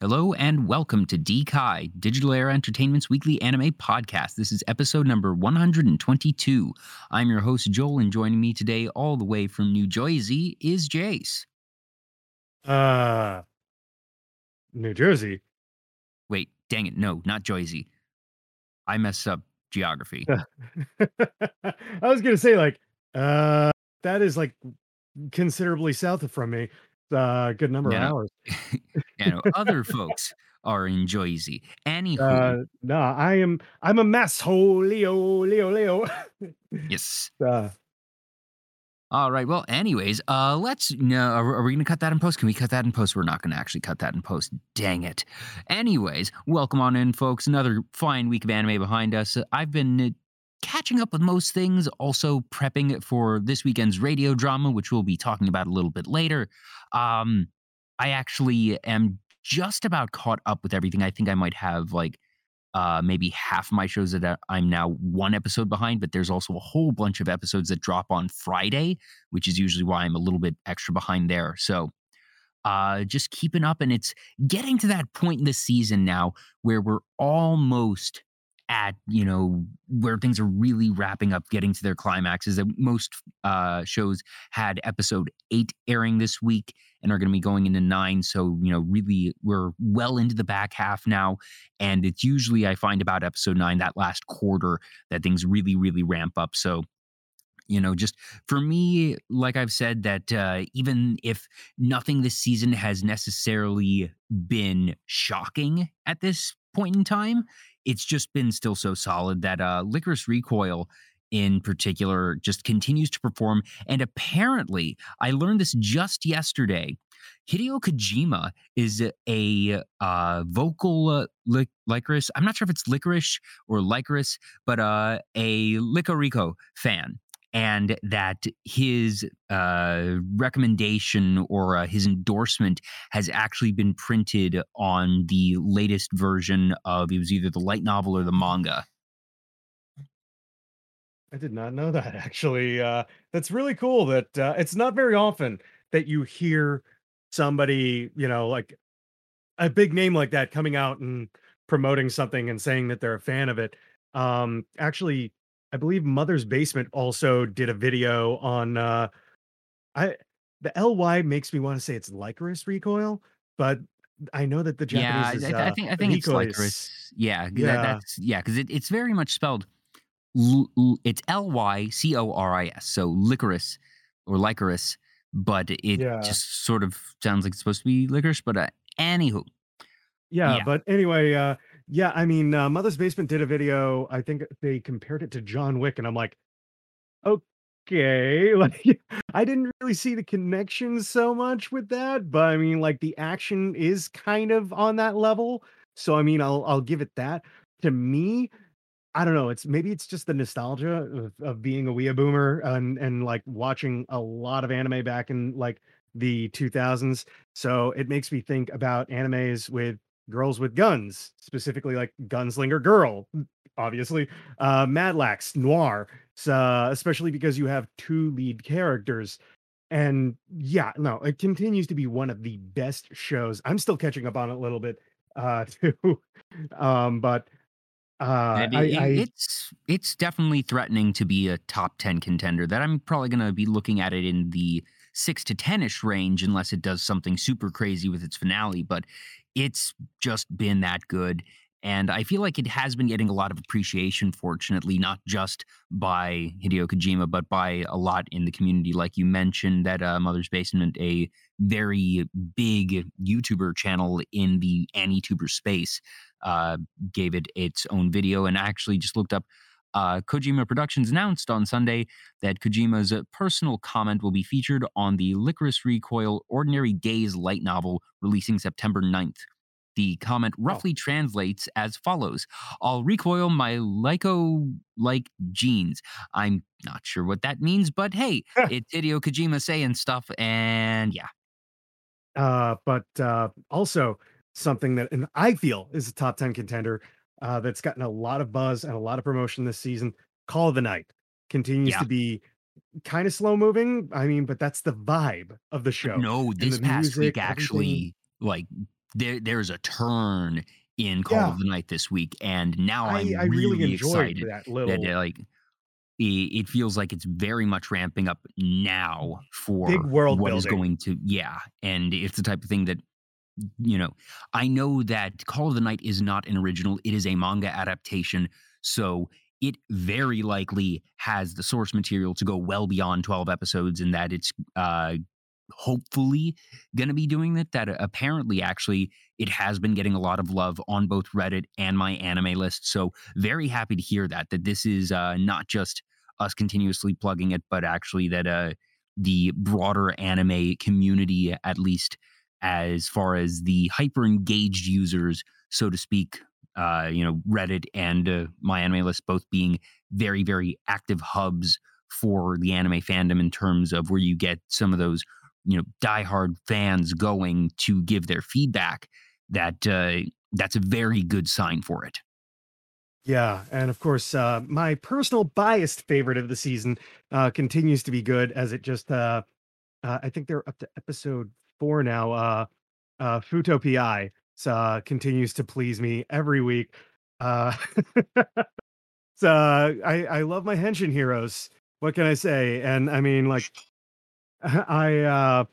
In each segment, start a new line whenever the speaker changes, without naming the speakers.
Hello and welcome to DKai, Digital Era Entertainment's weekly anime podcast. This is episode number 122. I'm your host, Joel, and joining me today, all the way from New Jersey, is Jace.
Uh, New Jersey.
Wait, dang it. No, not Jersey. I messed up geography.
I was gonna say like, uh, that is like considerably south of from me. Uh, good number
Yeah.
of hours.
you know, other folks are in Jersey. Anywho,
Uh, no, I am. I'm a mess hole, Leo, Leo, Leo.
yes.
uh,
All right. Well, anyways, uh, let's. No, are, are we going to cut that in post? Can we cut that in post? We're not going to actually cut that in post. Dang it. Anyways, welcome on in, folks. Another fine week of anime behind us. I've been uh, catching up with most things, also prepping for this weekend's radio drama, which we'll be talking about a little bit later. Um, I actually am just about caught up with everything. I think I might have like uh, maybe half my shows that I- I'm now one episode behind, but there's also a whole bunch of episodes that drop on Friday, which is usually why I'm a little bit extra behind there. So uh, just keeping up, and it's getting to that point in the season now where we're almost at you know where things are really wrapping up getting to their climaxes that most uh shows had episode 8 airing this week and are going to be going into 9 so you know really we're well into the back half now. And it's usually i find about episode 9 that last quarter that things really really ramp up. So you know just for me like i've said that uh, even if nothing this season has necessarily been shocking at this point in time it's just been still so solid that uh Lycoris Recoil in particular just continues to perform and apparently i learned this just yesterday hideo kojima is a uh vocal uh, lic- licorice i'm not sure if it's licorice or licorice but uh a licorico fan and that his uh, recommendation or uh, his endorsement has actually been printed on the latest version of it was either the light novel or the manga.
I did not know that actually. Uh, that's really cool. That uh, it's not very often that you hear somebody, you know, like a big name like that coming out and promoting something and saying that they're a fan of it. Um, actually, I believe Mother's Basement also did a video on uh I the LY makes me want to say it's licorice recoil, but I know that the Japanese
I,
is
I- I
uh,
think I think it's licorice.
is-
Yeah, that,
Yeah.
that's yeah, because it, it's very much spelled. L- l- it's L Y C O R I S, so licorice or licorice, but it
Yeah.
just sort of sounds like it's supposed to be licorice. But uh, anywho,
Yeah,
Yeah.
but anyway, uh yeah, I mean uh, Mother's Basement did a video. I think they compared it to John Wick, and I'm like, okay, like I didn't really see the connection so much with that, but I mean, like the action is kind of on that level. So I mean, I'll I'll give it that. To me, I don't know. It's maybe it's just the nostalgia of, of being a wee boomer and and like watching a lot of anime back in like the 2000s. So it makes me think about animes with girls with guns, specifically like Gunslinger Girl, obviously, uh, Madlax Noir, uh, especially because you have two lead characters. And yeah, no, it continues to be one of the best shows. I'm still catching up on it a little bit uh too. Um, but uh I,
it-
I
it's it's definitely threatening to be a top 10 contender that i'm probably going to be looking at it in the 6 to 10ish range unless it does something super crazy with its finale but it's just been that good. And i feel like it has been getting a lot of appreciation fortunately not just by hideo kojima but by a lot in the community. Like you mentioned that uh, mother's basement a very big youtuber channel in the anituber space uh, gave it its own video and actually just looked up uh, Kojima Productions announced on Sunday that Kojima's personal comment will be featured on the Lycoris Recoil Ordinary Days light novel releasing September 9th. The comment roughly translates as follows I'll recoil my Lyco like genes. I'm not sure what that means, but hey, it's Hideo Kojima saying stuff, and yeah.
uh but uh also something that and I feel is a top 10 contender uh that's gotten a lot of buzz and a lot of promotion this season. Call of the Night continues
Yeah.
to be kind of slow moving. I mean, but that's the vibe of the show.
No, this past
music,
week
everything.
actually, like there there's a turn in Call
Yeah.
of the Night this week, and now
I
I'm
I really
really excited
that
that
little
uh, like it, feels like it's very much ramping up now
big
for
world
what is
building.
going to yeah, and it's the type of thing that you know, I know that Call of the Night is not an original, it is a manga adaptation. So it very likely has the source material to go well beyond 12 episodes and that it's uh hopefully going to be doing that that apparently actually it has been getting a lot of love on both reddit and my anime list so very happy to hear that that this is uh not just us continuously plugging it but actually that uh the broader anime community at least as far as the hyper engaged users, so to speak. Uh, you know, Reddit and uh, my anime list both being very, very active hubs for the anime fandom in terms of where you get some of those, you know, diehard fans going to give their feedback. That uh, that's a very good sign for it.
Yeah, and of course, uh, my personal biased favorite of the season uh, continues to be good as it just uh, uh, I think they're up to episode four now. Uh, uh, Fuuto PI uh, continues to please me every week. Uh, it's, uh, I I love my henshin heroes. What can I say? And I mean, like, I uh,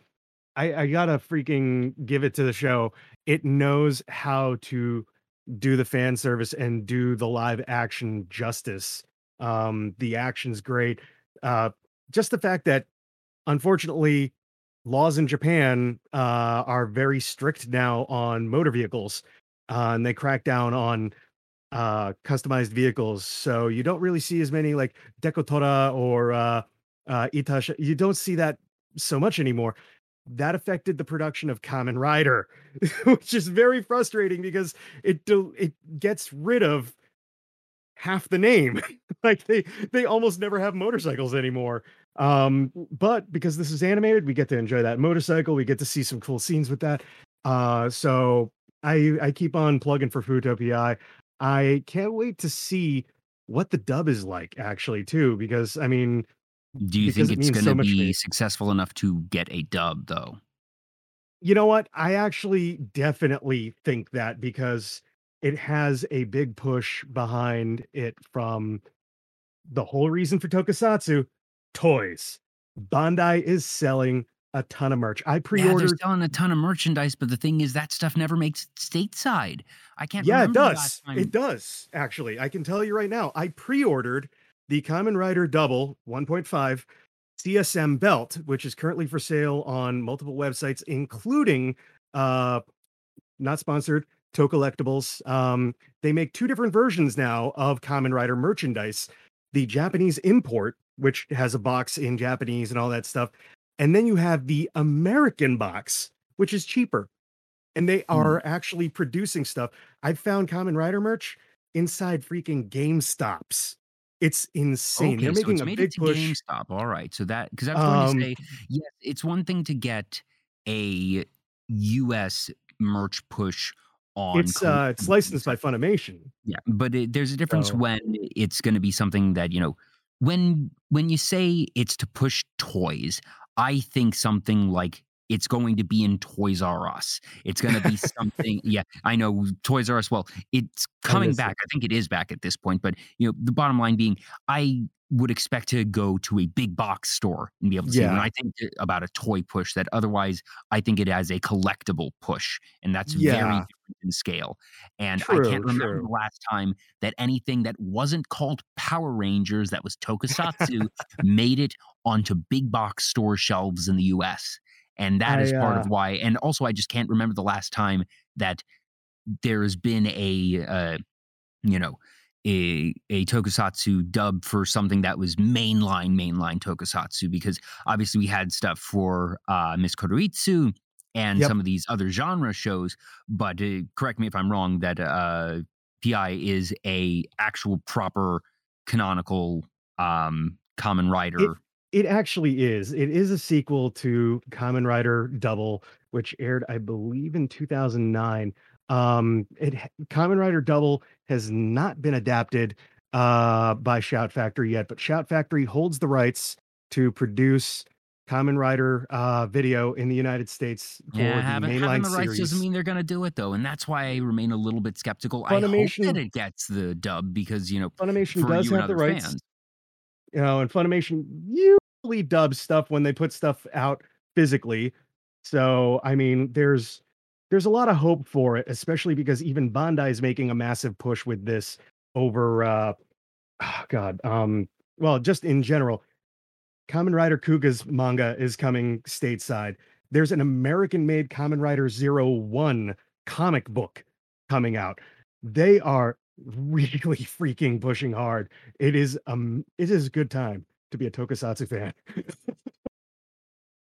I I gotta freaking give it to the show. It knows how to do the fan service and do the live action justice. Um, the action's great. Uh, just the fact that unfortunately laws in Japan uh, are very strict now on motor vehicles, uh, and they crack down on uh, customized vehicles. So you don't really see as many like Dekotora or uh, uh, Itasha. You don't see that so much anymore. That affected the production of Kamen Rider, which is very frustrating because it do, it gets rid of half the name. like they they almost never have motorcycles anymore. Um, but because this is animated, we get to enjoy that motorcycle. We get to see some cool scenes with that. Uh, so I I keep on plugging for Fuuto PI. I can't wait to see what the dub is like actually too, because I mean,
Do you think
it
it's going to be successful enough to get a dub, though?
You know what? I actually definitely think that because it has a big push behind it from the whole reason for Tokusatsu, toys. Bandai is selling a ton of merch. I
Yeah, they're
pre-ordered
selling a ton of merchandise, but the thing is that stuff never makes stateside. I can't
Yeah, it does. It does, actually. I can tell you right now. I pre-ordered the Kamen Rider Double 1.5 CSM belt, which is currently for sale on multiple websites, including uh not sponsored, Toe Collectibles. Um, they make two different versions now of Kamen Rider merchandise. The Japanese import, which has a box in Japanese and all that stuff. And then you have the American box, which is cheaper. And they
Hmm.
are actually producing stuff. I've found Kamen Rider merch inside freaking GameStops. It's insane.
Okay,
They're
so
making
it's
a
made
big push.
GameStop. All right. So that because I was going
Um,
to say, yes, it's one thing to get a US merch push on
it's uh it's licensed by. Funimation.
Yeah, but it, there's a difference
So
when it's going to be something that you know when when you say it's to push toys. I think something like it's going to be in Toys R Us. It's going to be something. Yeah, I know Toys R Us. Well, it's coming back.
it.
I think it is back at this point. But you know, the bottom line being, I would expect to go to a big box store and be able to see. it. When I think about a toy push, that otherwise I think it has a collectible push, and that's very different in scale. And I can't remember the last time that anything that wasn't called Power Rangers, that was Tokusatsu, made it onto big box store shelves in the US. And that is
I
part of
uh
why. And also, I just can't remember the last time that there has been a, uh, you know, a, a tokusatsu dub for something that was mainline mainline tokusatsu because obviously we had stuff for uh Miss Koruitsu and
yep.
some of these other genre shows but uh, correct me if I'm wrong that uh PI is a actual proper canonical um Kamen
It
rider
it actually is. It is a sequel to Kamen Rider Double, which aired, I believe, in 2009. Um, it Kamen Rider Double has not been adapted uh by Shout Factory yet, but Shout Factory holds the rights to produce Kamen Rider uh, video in the United States for
Yeah,
the
having,
mainline
having the rights
series.
doesn't mean they're going to do it though, and that's why I remain a little bit skeptical. I hope that it gets the dub because you know
Funimation does
you
have the rights,
fans.
you know, and Funimation usually dubs stuff when they put stuff out physically. So I mean, there's there's a lot of hope for it, especially because even Bandai is making a massive push with this over uh oh God, um well, just in general. Kamen Rider Kuuga's manga is coming stateside. There's an American-made Kamen Rider Zero One comic book coming out. They are really freaking pushing hard. It is um it is a good time to be a Tokusatsu fan.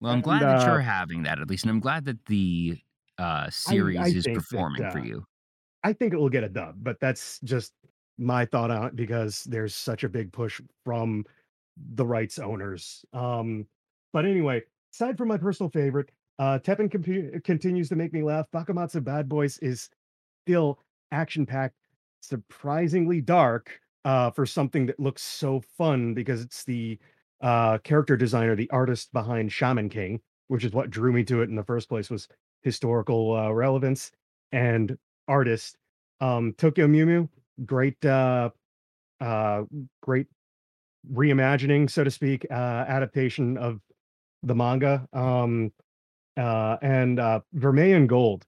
Well, I'm
And
glad that
uh
you're having that at least, and I'm glad that the uh, series
I
is
think that
performing for
uh
you.
I think it will get a dub, but that's just my thought on it because there's such a big push from the rights owners. Um, but anyway, aside from my personal favorite, uh, Teppen compu- continues to make me laugh. Bakumatsu Bad Boys is still action packed, surprisingly dark uh, for something that looks so fun because it's the uh, character designer, the artist behind Shaman King, which is what drew me to it in the first place was historical uh, relevance and artist. Um, Tokyo Mew Mew, great, uh, uh, great reimagining, so to speak, uh, adaptation of the manga. Um, uh, and uh, Vermeil in Gold.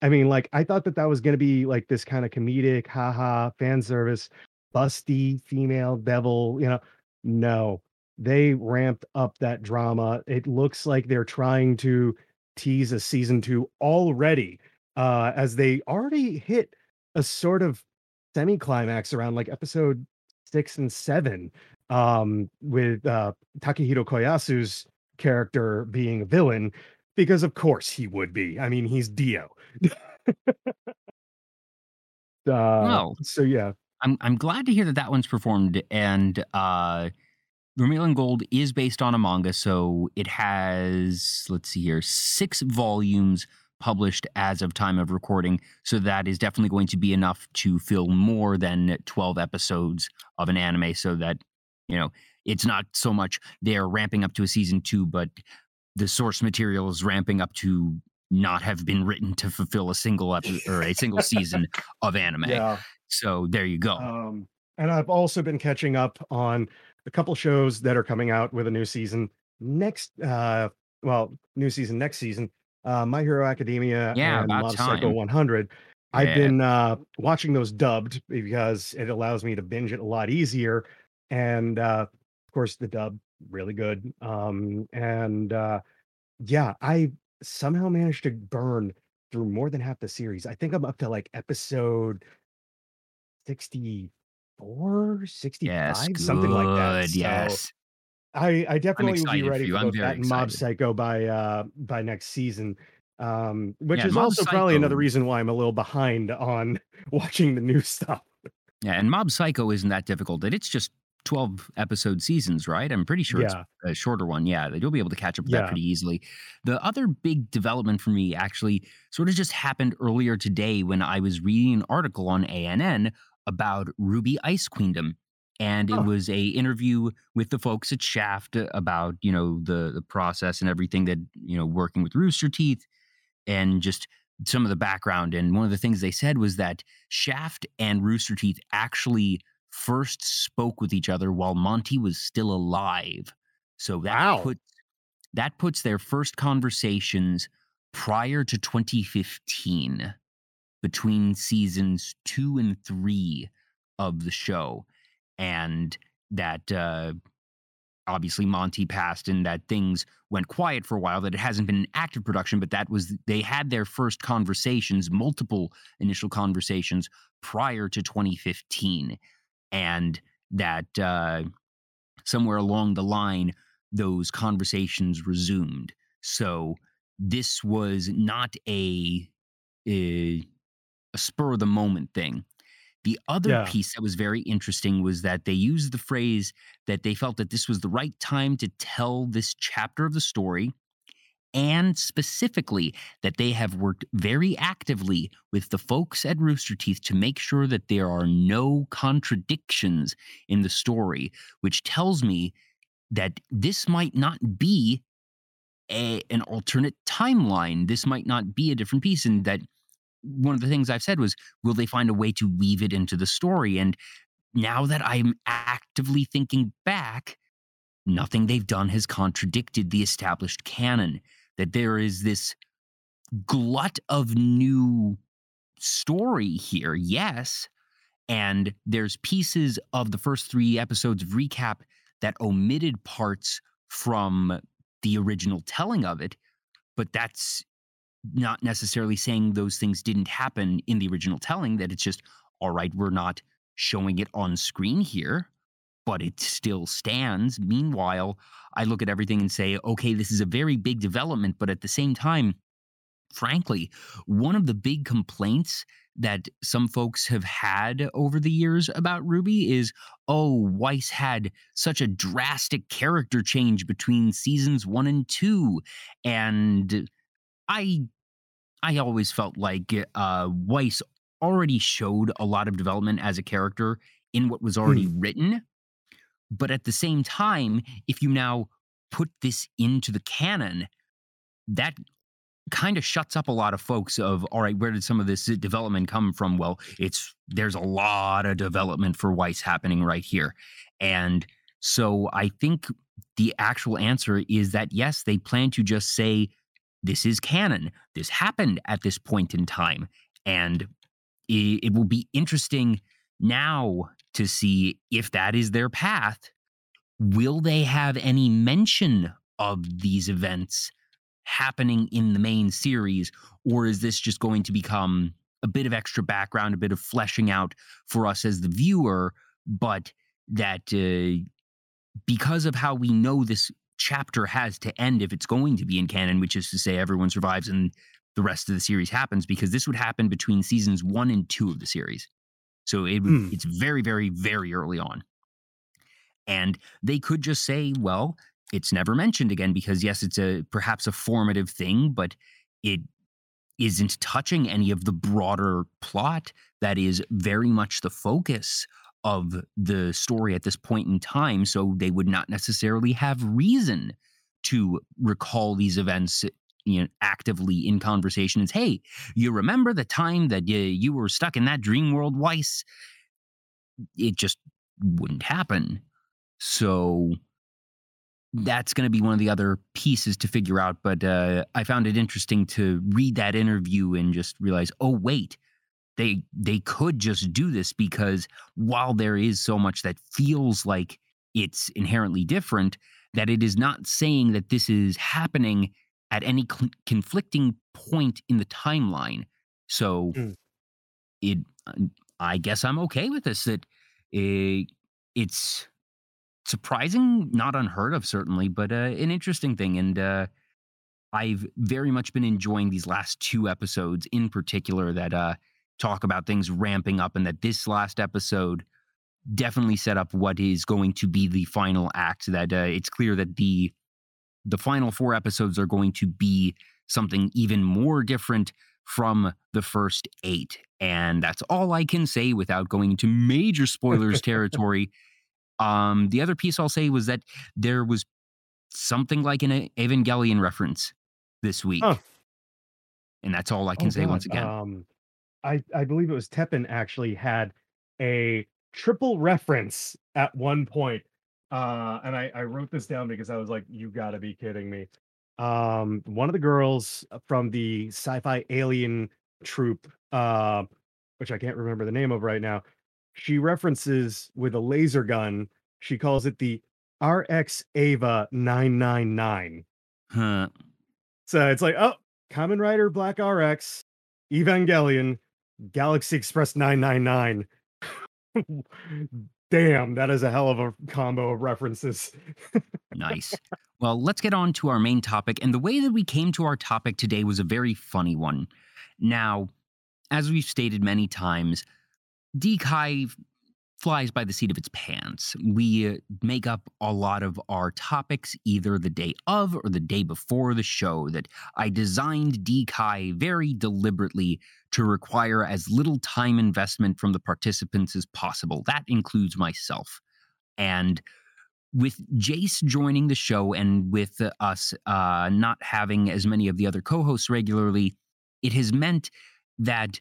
I mean, like, I thought that that was going to be like this kind of comedic, haha, fan service, busty female devil, you know. No, they ramped up that drama. It looks like they're trying to tease a season two already, uh, as they already hit a sort of semi climax around like episode six and seven, um, with uh, Takehito Koyasu's character being a villain because of course he would be. I mean, he's Dio. uh,
No,
so yeah,
I'm I'm glad to hear that that one's performed, and uh, Vermeil in Gold is based on a manga, so it has let's see here six volumes published as of time of recording. So that is definitely going to be enough to fill more than 12 episodes of an anime. So that you know it's not so much they're ramping up to a season two, but the source material is ramping up to not have been written to fulfill a single episode or a single season of anime.
yeah.
So there you go.
Um, and I've also been catching up on a couple shows that are coming out with a new season next. Uh, well, new season next season. Uh, My Hero Academia
Yeah,
and Mob Psycho
time.
100. I've been uh, watching those dubbed because it allows me to binge it a lot easier. And uh, of course, the dub really good. Um, and uh, yeah, I somehow managed to burn through more than half the series. I think I'm up to like episode 64, 65,
Yes,
something like that. So
Yes.
I I definitely will be
for
ready for both that Mob. Psycho by uh by next season. Um, which
Yeah,
is
Mob
also probably another reason why I'm a little behind on watching the new stuff.
Yeah, and Mob Psycho isn't that difficult. It's just 12 episode seasons, right? I'm pretty sure it's a shorter one. Yeah, that you'll be able to catch up with that pretty easily. The other big development for me actually sort of just happened earlier today when I was reading an article on ANN about RWBY: Ice Queendom. And it
Oh,
was a interview with the folks at Shaft about, you know, the the process and everything that, you know, working with Rooster Teeth and just some of the background. And one of the things they said was that Shaft and Rooster Teeth actually first spoke with each other while Monty was still alive. So that
wow.
put that puts their first conversations prior to 2015 between seasons two and three of the show. And that uh, obviously Monty passed and that things went quiet for a while, that it hasn't been an active production, but that was they had their first conversations, multiple initial conversations prior to 2015. And that uh, somewhere along the line, those conversations resumed. So this was not a, a, a spur of the moment thing. The other
Yeah.
piece that was very interesting was that they used the phrase that they felt that this was the right time to tell this chapter of the story, and specifically that they have worked very actively with the folks at Rooster Teeth to make sure that there are no contradictions in the story, which tells me that this might not be a, an alternate timeline. This might not be a different piece. And that one of the things I've said was, will they find a way to weave it into the story? And now that I'm actively thinking back, nothing they've done has contradicted the established canon. That there is this glut of new story here, yes. And there's pieces of the first three episodes of recap that omitted parts from the original telling of it, but that's not necessarily saying those things didn't happen in the original telling, that it's just, all right, we're not showing it on screen here, but it still stands. Meanwhile, I look at everything and say, okay, this is a very big development, but at the same time, frankly, one of the big complaints that some folks have had over the years about RWBY is oh, Weiss had such a drastic character change between seasons one and two. And I I always felt like uh, Weiss already showed a lot of development as a character in what was already mm. written. But at the same time, if you now put this into the canon, that kind of shuts up a lot of folks of all right where did some of this development come from well it's there's a lot of development for weiss happening right here and so i think the actual answer is that yes they plan to just say this is canon. This happened at this point in time and it, it will be interesting now to see if that is their path. Will they have any mention of these events happening in the main series, or is this just going to become a bit of extra background, a bit of fleshing out for us as the viewer, but that uh, because of how we know this chapter has to end if it's going to be in canon, which is to say everyone survives and the rest of the series happens, because this would happen between seasons one and two of the series. So it, mm. it's very, very, very early on. And they could just say, well, it's never mentioned again because yes, it's a perhaps a formative thing, but it isn't touching any of the broader plot that is very much the focus of the story at this point in time. So they would not necessarily have reason to recall these events you know actively in conversations hey you remember the time that you, you were stuck in that dream world weiss it just wouldn't happen so that's going to be one of the other pieces to figure out. But uh, I found it interesting to read that interview and just realize, oh wait, they they could just do this because while there is so much that feels like it's inherently different, that it is not saying that this is happening at any cl- conflicting point in the timeline. So mm. it, I guess I'm okay with this. That it, it's surprising, not unheard of, certainly, but uh, an interesting thing. And uh, I've very much been enjoying these last two episodes in particular that uh, talk about things ramping up, and that this last episode definitely set up what is going to be the final act. That uh, it's clear that the the final four episodes are going to be something even more different from the first eight. And that's all I can say without going into major spoilers territory. Um, the other piece I'll say was that there was something like an Evangelion reference this week. Huh. And that's all I can oh, say God. once again. Um,
I, I believe it was Teppen actually had a triple reference at one point. Uh, and I, I wrote this down because I was like, you gotta be kidding me. Um, one of the girls from the sci-fi alien troop, uh, which I can't remember the name of right now, she references with a laser gun. She calls it the RX Ava 999. Huh. So it's like, oh, Kamen Rider Black RX, Evangelion, Galaxy Express 999. Damn, that is a hell of a combo of references.
nice. Well, let's get on to our main topic. And the way that we came to our topic today was a very funny one. Now, as we've stated many times, DKI flies by the seat of its pants. We uh, make up a lot of our topics either the day of or the day before the show. That I designed DKI very deliberately to require as little time investment from the participants as possible. That includes myself. And with Jace joining the show and with us uh, not having as many of the other co hosts regularly, it has meant that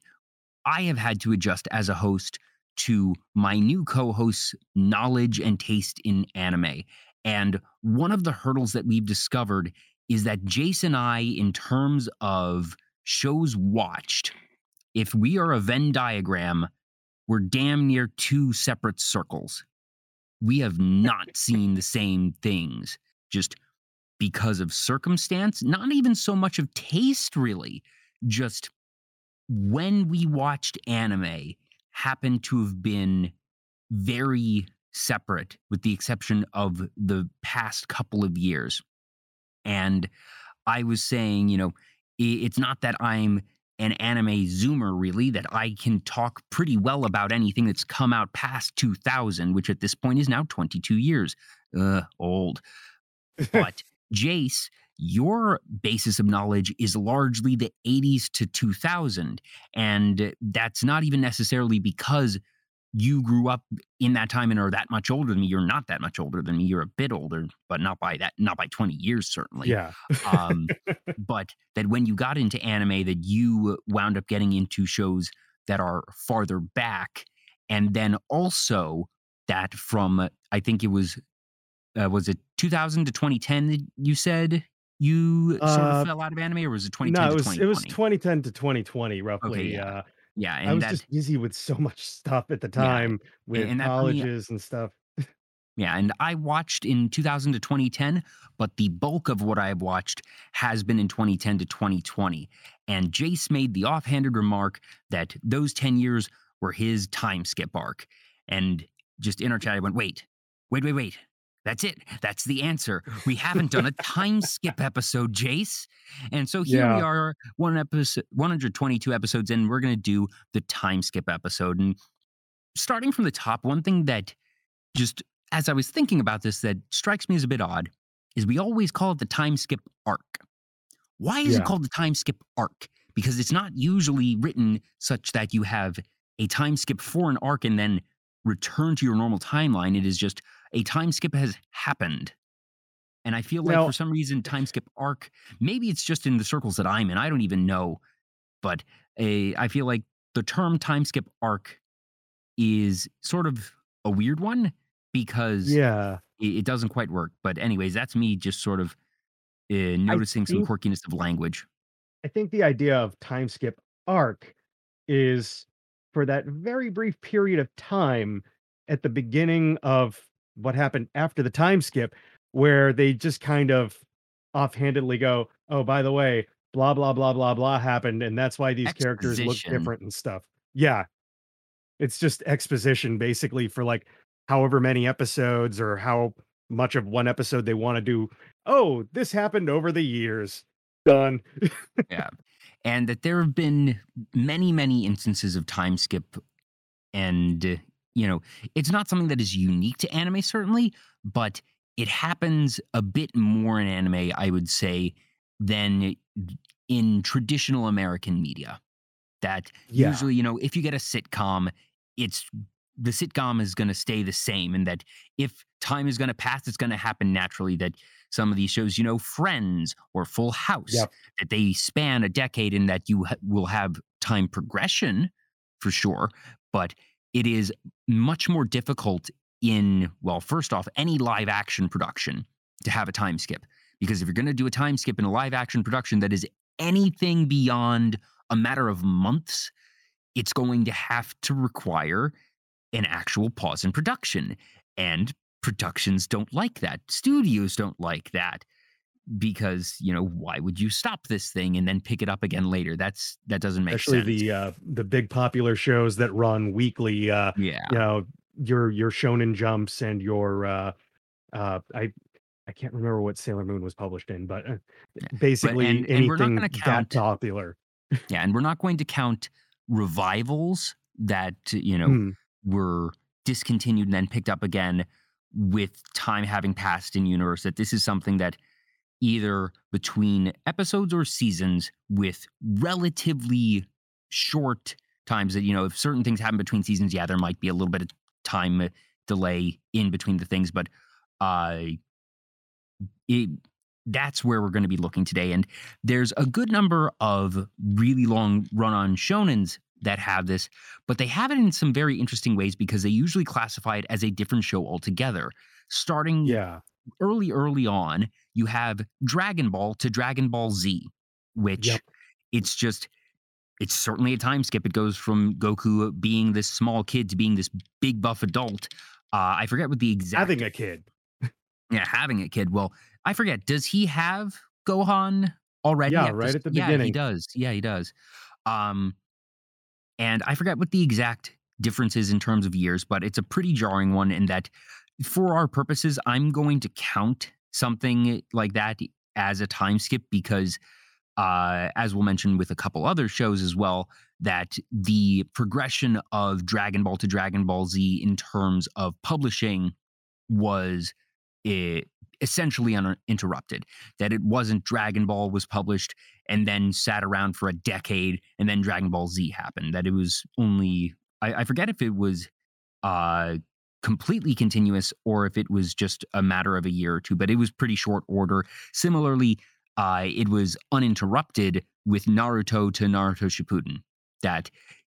I have had to adjust as a host to my new co host's knowledge and taste in anime. And one of the hurdles that we've discovered is that Jace and I, in terms of shows watched, if we are a Venn diagram, we're damn near two separate circles. We have not seen the same things just because of circumstance, not even so much of taste, really. Just when we watched anime, happened to have been very separate, with the exception of the past couple of years. And I was saying, you know, it's not that I'm an anime zoomer, really, that I can talk pretty well about anything that's come out past 2000, which at this point is now 22 years. Uh, old. But Jace, your basis of knowledge is largely the 80s to 2000. And that's not even necessarily because you grew up in that time and are that much older than me. You're not that much older than me. You're a bit older, but not by that, not by 20 years, certainly.
Yeah.
um, but that when you got into anime, that you wound up getting into shows that are farther back. And then also that from, I think it was, uh, was it 2000 to 2010 that you said you sort of
Uh,
fell out of anime, or was it 2010
no, it was it was 2010 to 2020 roughly.
yeah.
Uh,
Yeah,
I was
that
just busy with so much stuff at the
Yeah,
time with
and that
colleges and stuff.
Yeah, and I watched in 2000 to 2010, but the bulk of what I have watched has been in 2010 to 2020. And Jace made the offhanded remark that those 10 years were his time skip arc. And just in our chat, I went, wait, wait, wait, wait. That's it. That's the answer. We haven't done a time skip episode, Jace. And so here we are, one episode, 122 episodes, and we're going to do the time skip episode. And starting from the top, one thing that just as I was thinking about this that strikes me as a bit odd is we always call it the time skip arc. Why is
Yeah.
it called the time skip arc? Because it's not usually written such that you have a time skip for an arc and then return to your normal timeline. It is just a time skip has happened. And I feel like
Now-
for some reason, time skip arc, maybe it's just in the circles that I'm in. I don't even know. But a, I feel like the term time skip arc is sort of a weird one because
Yeah.
it, it doesn't quite work. But anyways, that's me just sort of uh, noticing some
think-
quirkiness of language.
I think the idea of time skip arc is for that very brief period of time at the beginning of what happened after the time skip, where they just kind of offhandedly go, Oh, by the way, blah, blah, blah, blah, blah happened. And that's why these characters look different and stuff. Yeah. It's just exposition basically for like however many episodes or how much of one episode they want to do. Oh, this happened over the years. Done. Yeah.
And that there have been many, many instances of time skip. And, you know, it's not something that is unique to anime, certainly, but it happens a bit more in anime, I would say, than in traditional American media. That
Yeah.
usually, you know, if you get a sitcom, it's the sitcom is going to stay the same, and that if time is going to pass, it's going to happen naturally. That some of these shows, you know, Friends or Full House,
Yep.
that they span a decade, and that you ha- will have time progression for sure, but it is much more difficult in well, first off, any live action production to have a time skip because if you're going to do a time skip in a live action production that is anything beyond a matter of months, it's going to have to require an actual pause in production. And productions don't like that. Studios don't like that because, you know, why would you stop this thing and then pick it up again later? That's that doesn't make sense.
Especially
sense.
the uh the big popular shows that run weekly uh
yeah.
you know your your shonen jumps and your uh uh i i can't remember what sailor moon was published in but uh, basically
and- and we're not
anything
gonna
that
count-
popular
Yeah, and we're not going to count revivals that you know
Hmm,
were discontinued and then picked up again with time having passed in universe. That this is something that either between episodes or seasons with relatively short times that you know if certain things happen between seasons, yeah, there might be a little bit of time delay in between the things, but uh, it, that's where we're going to be looking today. And there's a good number of really long run on shonens that have this, but they have it in some very interesting ways because they usually classify it as a different show altogether. Starting
Yeah.
Early, early on, you have Dragon Ball to Dragon Ball Z, which
Yep.
it's just it's certainly a time skip. It goes from Goku being this small kid to being this big buff adult. Uh, I forget what the exact
Having a kid.
yeah having a kid. Well, I forget. Does he have Gohan already?
Yeah,
at
right
this-
at the beginning.
yeah, he does. Yeah, he does. Um, and I forget what the exact difference is in terms of years, but it's a pretty jarring one in that, for our purposes, I'm going to count something like that as a time skip because uh, as we'll mention with a couple other shows as well, that the progression of Dragon Ball to Dragon Ball Z in terms of publishing was eh, essentially uninterrupted. That it wasn't Dragon Ball was published and then sat around for a decade and then Dragon Ball Z happened. That it was only, I, I forget if it was uh, completely continuous or if it was just a matter of a year or two, but it was pretty short order. Similarly, uh, it was uninterrupted with Naruto to Naruto Shippuden. That,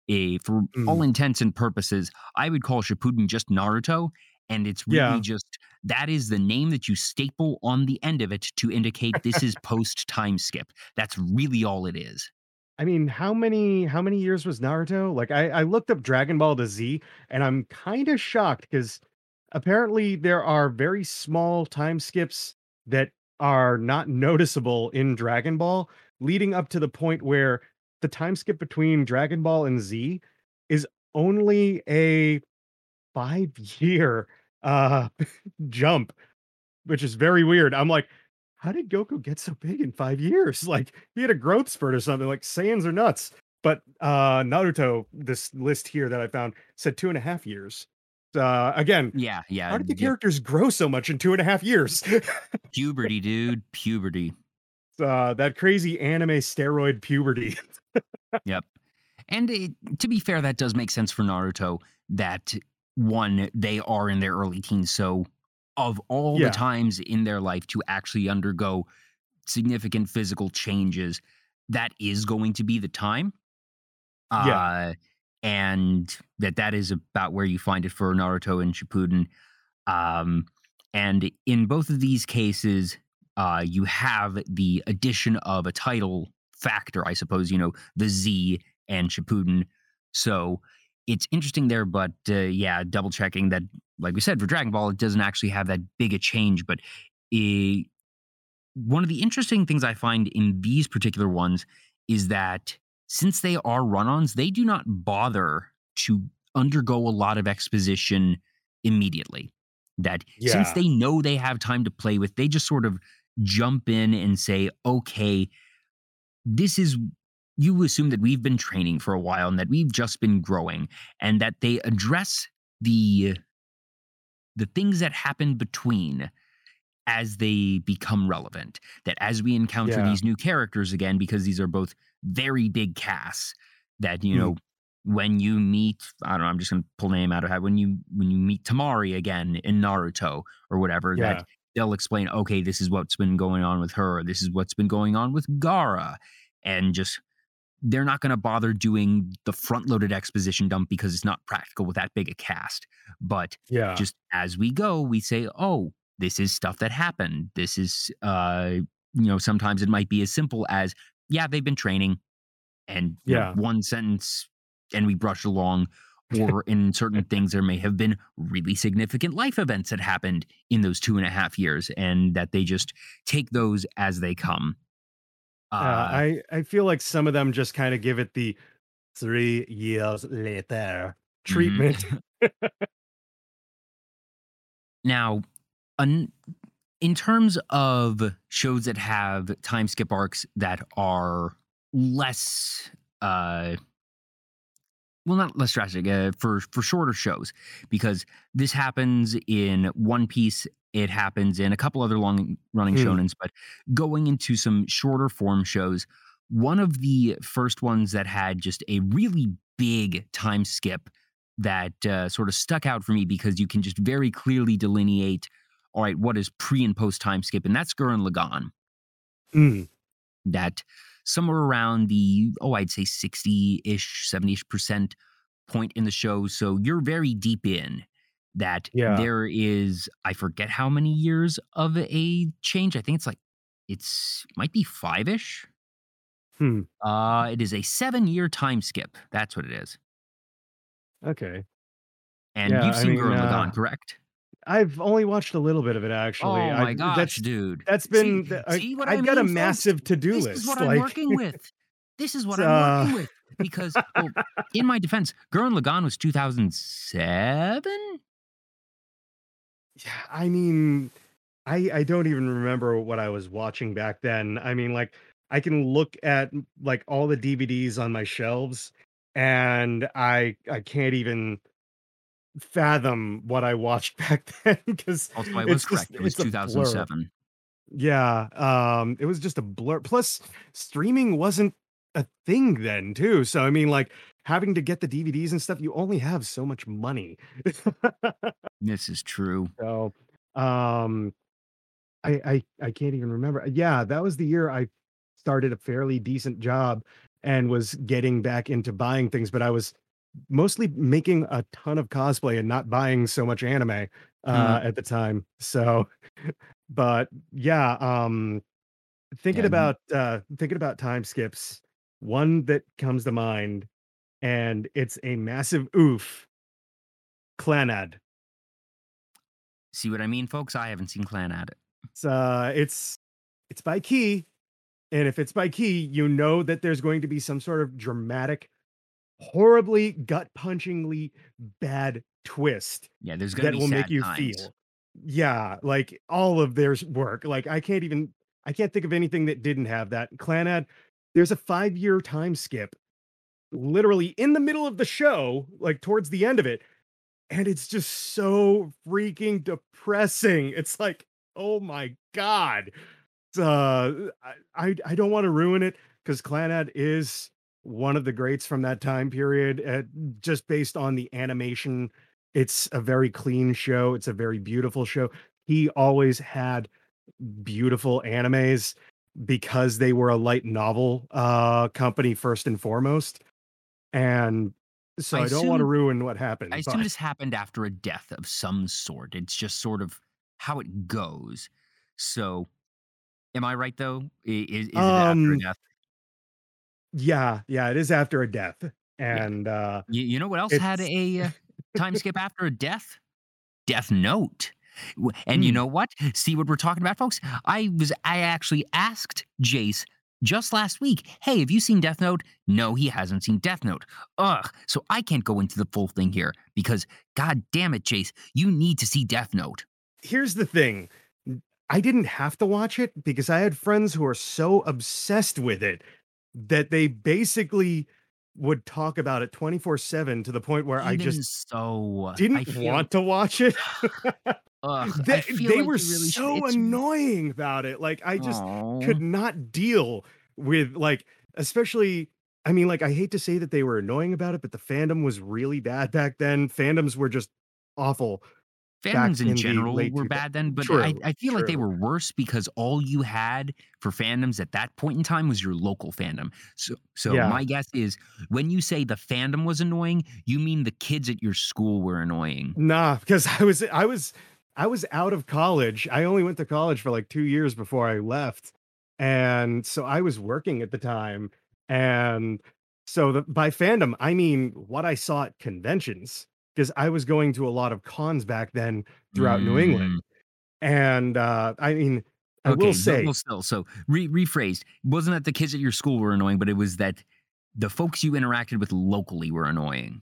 a, for all
Mm.
intents and purposes, I would call Shippuden just Naruto, and it's really
Yeah.
just that is the name that you staple on the end of it to indicate this is post time skip. That's really all it is.
I mean, how many how many years was Naruto? Like I, I looked up Dragon Ball to Z and I'm kind of shocked because apparently there are very small time skips that are not noticeable in Dragon Ball, leading up to the point where the time skip between Dragon Ball and Z is only a five year uh jump, which is very weird. I'm like, how did Goku get so big in five years? Like he had a growth spurt or something. Like Saiyans are nuts. But uh Naruto, this list here that I found said two and a half years. Uh again,
Yeah, yeah.
how did the
yeah.
characters grow so much in two and a half years?
Puberty, dude. Puberty.
uh that crazy anime steroid puberty.
Yep. And it, to be fair, that does make sense for Naruto that one, they are in their early teens. So, of all
Yeah.
the times in their life to actually undergo significant physical changes, that is going to be the time.
Yeah.
Uh, and that that is about where you find it for Naruto and Shippuden. Um, and in both of these cases, uh, you have the addition of a title factor, I suppose, you know, the Z and Shippuden. So it's interesting there, but uh, yeah, double checking that, like we said, for Dragon Ball, it doesn't actually have that big a change. But eh, one of the interesting things I find in these particular ones is that since they are run ons, they do not bother to undergo a lot of exposition immediately. That since they know they have time to play with, they just sort of jump in and say, okay, this is you assume that we've been training for a while and that we've just been growing and that they address the the things that happen between as they become relevant that as we encounter
Yeah.
these new characters again because these are both very big casts that you
Mm.
know when you meet i don't know i'm just going to pull name out of head when you when you meet Temari again in naruto or whatever
Yeah.
that they'll explain okay this is what's been going on with her this is what's been going on with Gaara and just they're not going to bother doing the front loaded exposition dump because it's not practical with that big a cast. But
Yeah.
just as we go we say oh this is stuff that happened. This is uh you know sometimes it might be as simple as yeah they've been training and you know, one sentence and we brush along or in certain things there may have been really significant life events that happened in those two and a half years and that they just take those as they come
Uh,
uh,
I I feel like some of them just kind of give it the three years later
mhm.
treatment.
Now, un- in terms of shows that have time skip arcs that are less, uh, well, not less drastic, uh, for for shorter shows, because this happens in One Piece. It happens in a couple other long running
Hmm.
shonens, but going into some shorter form shows, one of the first ones that had just a really big time skip that uh, sort of stuck out for me because you can just very clearly delineate all right, what is pre and post time skip? And that's Gurren Lagann.
Mm,
That somewhere around the, oh, I'd say 60 ish, 70 ish percent point in the show. So you're very deep in that
Yeah.
there is, I forget how many years of a change. I think it's like, it's might be five ish.
Hmm.
Uh, it is a seven year time skip. That's what it is.
okay.
And
Yeah,
you've
I
seen
mean,
Gurren
uh,
Lagann, correct?
I've only watched a little bit of it actually.
Oh
I-
my gosh,
that's
dude.
That's been th- I,
see I
got a
mean,
massive to-do list.
this is what
like,
I'm working with. This is what
It's,
I'm working
uh,
with. Because, well, in my defense, Gurren Lagann was 2007.
Yeah, I mean, I I don't even remember what I was watching back then. I mean, like I can look at like all the DVDs on my shelves, and I I can't even fathom what I watched back then because
Also, I was
it's
correct.
just
It was
it's
2007.
Yeah, um, it was just a blur. Plus, streaming wasn't a thing then, too. So I mean, like having to get the DVDs and stuff, you only have so much money.
This is true.
So, um, I, I I can't even remember. Yeah, that was the year I started a fairly decent job and was getting back into buying things, but I was mostly making a ton of cosplay and not buying so much anime uh at the time. So, but yeah, um thinking
Yeah,
about uh thinking about time skips, one that comes to mind and it's a massive oof. Clannad.
See what I mean, folks? I haven't seen Clannad.
It's uh it's it's by key. And if it's by key, you know that there's going to be some sort of dramatic, horribly gut-punchingly bad twist
Yeah, there's gonna
that
be
will make you
times.
feel. Yeah, like all of their work. Like I can't even I can't think of anything that didn't have that. Clannad, there's a five-year time skip literally in the middle of the show, like towards the end of it. And it's just so freaking depressing. It's like, oh my god. Uh I I, don't want to ruin it because Clannad is one of the greats from that time period. uh, just based on the animation, it's a very clean show. It's a very beautiful show. He always had beautiful animes because they were a light novel uh company first and foremost. And so
I
I, don't want to ruin what happened.
I assume
but-
this happened after a death of some sort. It's just sort of how it goes. So, am I right though? Is, is it after a
Um,
death?
yeah, yeah, it is after a death. And uh
You, you know what else had a uh, time skip after a death? Death Note. And you
Hmm.
know what? See what we're talking about, folks? I was I actually asked Jace just last week, "Hey, have you seen Death Note?" No, he hasn't seen Death Note. Ugh. So I can't go into the full thing here because god damn it, Jace, you need to see Death Note.
here's the thing. I didn't have to watch it because I had friends who are so obsessed with it that they basically would talk about it 24/7 to the point where I just
so
didn't
feel-
want to watch it.
Ugh,
they they
like
were
really
so annoying about it. Like I just
Aw.
could not deal with like especially I mean like I hate to say that they were annoying about it but the fandom was really bad back then. Fandoms were just awful.
fandoms
in
in general were
2000s.
bad then, but I,
True,
I feel like they were worse because all you had for fandoms at that point in time was your local fandom. So, so
Yeah.
my guess is when you say the fandom was annoying, you mean the kids at your school were annoying.
Nah, because I was I was I was out of college. I only went to college for like 2 years before I left. And so I was working at the time and so the, by fandom I mean what I saw at conventions because I was going to a lot of cons back then throughout New England. And uh I mean I
Mm, Okay,
will say
still, so re- rephrased. Wasn't that the kids at your school were annoying, but it was that the folks you interacted with locally were annoying.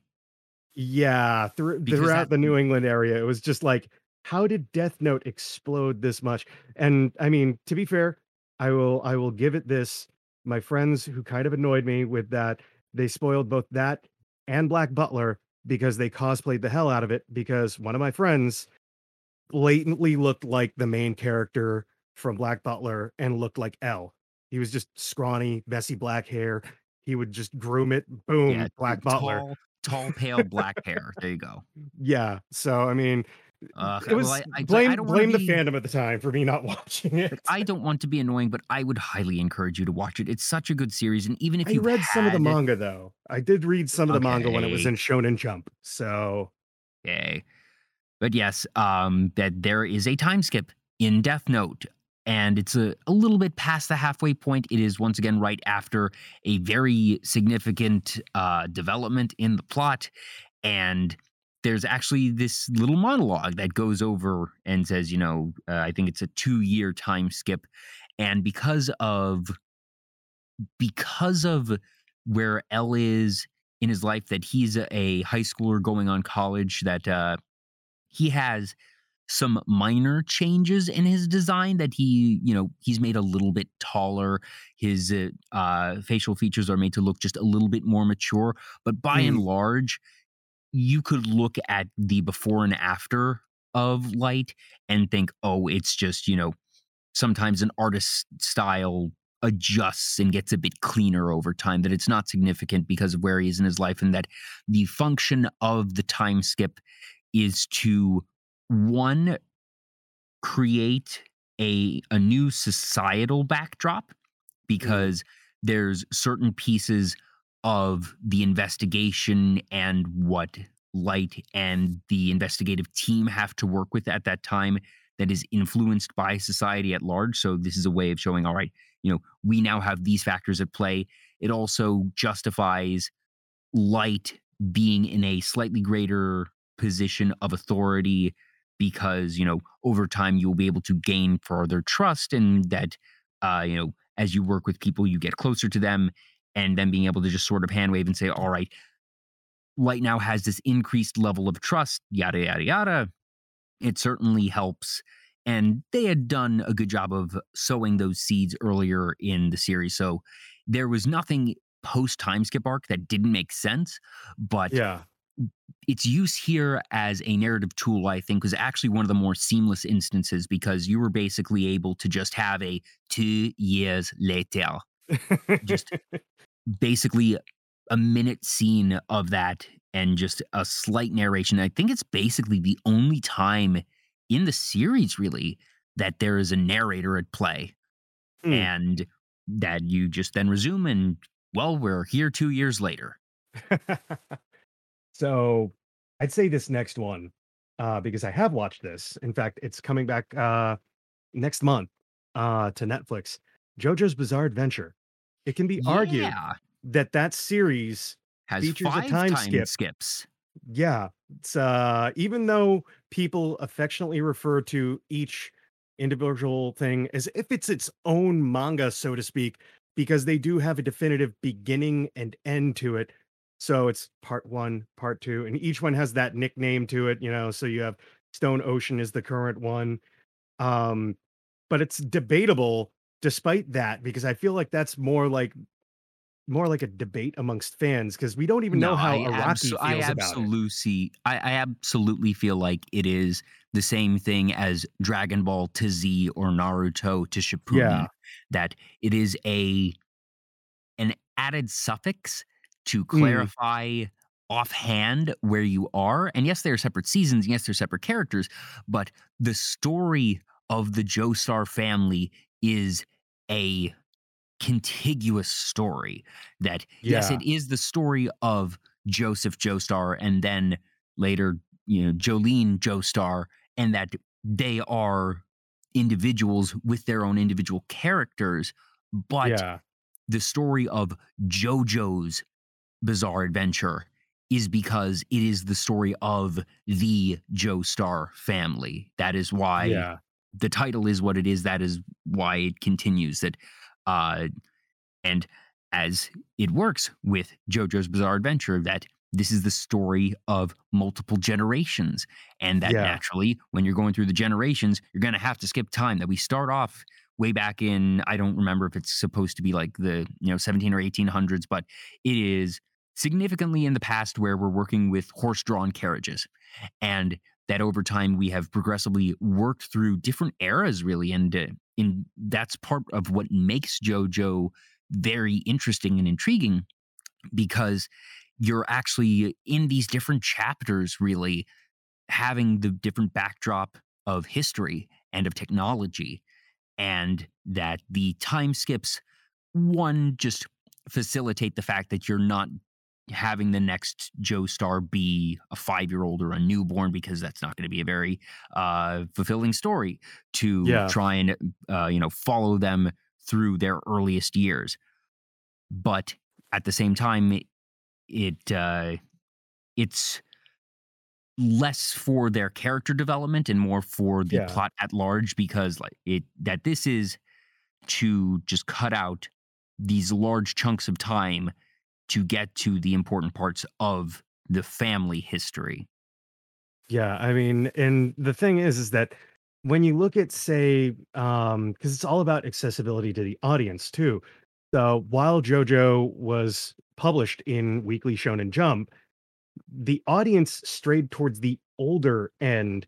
Yeah,
Because
throughout
that-
the New England area, it was just like, how did Death Note explode this much? And I mean, to be fair, I will I will give it this. My friends who kind of annoyed me with that, they spoiled both that and Black Butler because they cosplayed the hell out of it. Because one of my friends blatantly looked like the main character from Black Butler and looked like L. He was just scrawny, messy black hair. He would just groom it. Boom,
Yeah,
Black Butler
Tall, tall, pale black hair. There you go.
yeah so i mean
Uh,
it was
well, I, I,
blame
I
blame the
be-
fandom at the time for me not watching it.
I don't want to be annoying, but I would highly encourage you to watch it. It's such a good series, and even if
I
you
read some of the manga though. I did read some of the manga when it was in Shonen Jump. So
Okay. But yes, um, that there is a time skip in Death Note, and it's a, a little bit past the halfway point. It is once again right after a very significant uh, development in the plot, and there's actually this little monologue that goes over and says, you know, uh, I think it's a two year time skip, and because of because of where L is in his life that he's a, a high schooler going on college that uh he has some minor changes in his design that he you know he's made a little bit taller. His uh, uh facial features are made to look just a little bit more mature but by and large you could look at the before and after of light and think oh it's just you know sometimes an artist style adjusts and gets a bit cleaner over time that it's not significant because of where he is in his life and that the function of the time skip is to one create a a new societal backdrop mm-hmm. because there's certain pieces of the investigation and what light and the investigative team have to work with at that time that is influenced by society at large. So this is a way of showing all right you know we now have these factors at play. It also justifies light being in a slightly greater position of authority because you know over time you will be able to gain further trust and that uh you know as you work with people you get closer to them and then being able to just sort of hand wave and say all right light now has this increased level of trust yada yada yada it certainly helps and they had done a good job of sowing those seeds earlier in the series so there was nothing post time skip arc that didn't make sense but
yeah.
its use here as a narrative tool, I think, was actually one of the more seamless instances because you were basically able to just have a two years later, just basically a minute scene of that and just a slight narration. I think it's basically the only time in the series, really, that there is a narrator at play
Hmm.
and that you just then resume and, well, we're here two years later.
so I'd say this next one, uh, because I have watched this. In fact, it's coming back uh next month uh to Netflix. JoJo's Bizarre Adventure. It can be argued
Yeah.
that that series
Has
features a time
time
skip.
skips.
Yeah, it's uh even though people affectionately refer to each individual thing as if it's its own manga, so to speak, because they do have a definitive beginning and end to it. So it's part one, part two, and each one has that nickname to it, you know. So you have Stone Ocean is the current one. Um, but it's debatable despite that, because I feel like that's more like more like a debate amongst fans because we don't even know how
I
Araki
abso- I
feels about it.
absolutely, I, I absolutely feel like it is the same thing as Dragon Ball to Z or Naruto to Shippuden.
Yeah.
That it is a an added suffix to
Mm.
clarify offhand where you are. And yes, they are separate seasons. Yes, they're separate characters, but the story of the Joestar family is a contiguous story that yes it is the story of joseph joestar and then later you know Jolyne joestar and that they are individuals with their own individual characters but
yeah,
the story of jojo's bizarre adventure is because it is the story of the joestar family. That is why
yeah,
the title is what it is. That is why it continues. That, uh, and as it works with JoJo's Bizarre Adventure, that this is the story of multiple generations, and that
Yeah.
naturally, when you're going through the generations, you're going to have to skip time. That we start off way back in I don't remember if it's supposed to be like the you know 17 or 1800s, but it is significantly in the past where we're working with horse-drawn carriages, and that over time we have progressively worked through different eras really and uh, in that's part of what makes jojo very interesting and intriguing because you're actually in these different chapters really having the different backdrop of history and of technology, and that the time skips one just facilitate the fact that you're not having the next Joestar be a five year old or a newborn because that's not going to be a very uh, fulfilling story to
Yeah.
try and uh, you know follow them through their earliest years. But at the same time, it, uh, it's less for their character development and more for the
Yeah.
plot at large because like it that this is to just cut out these large chunks of time to get to the important parts of the family history.
Yeah, I mean, and the thing is, is that when you look at, say, um, because it's all about accessibility to the audience too. So while JoJo was published in Weekly Shonen Jump, the audience strayed towards the older end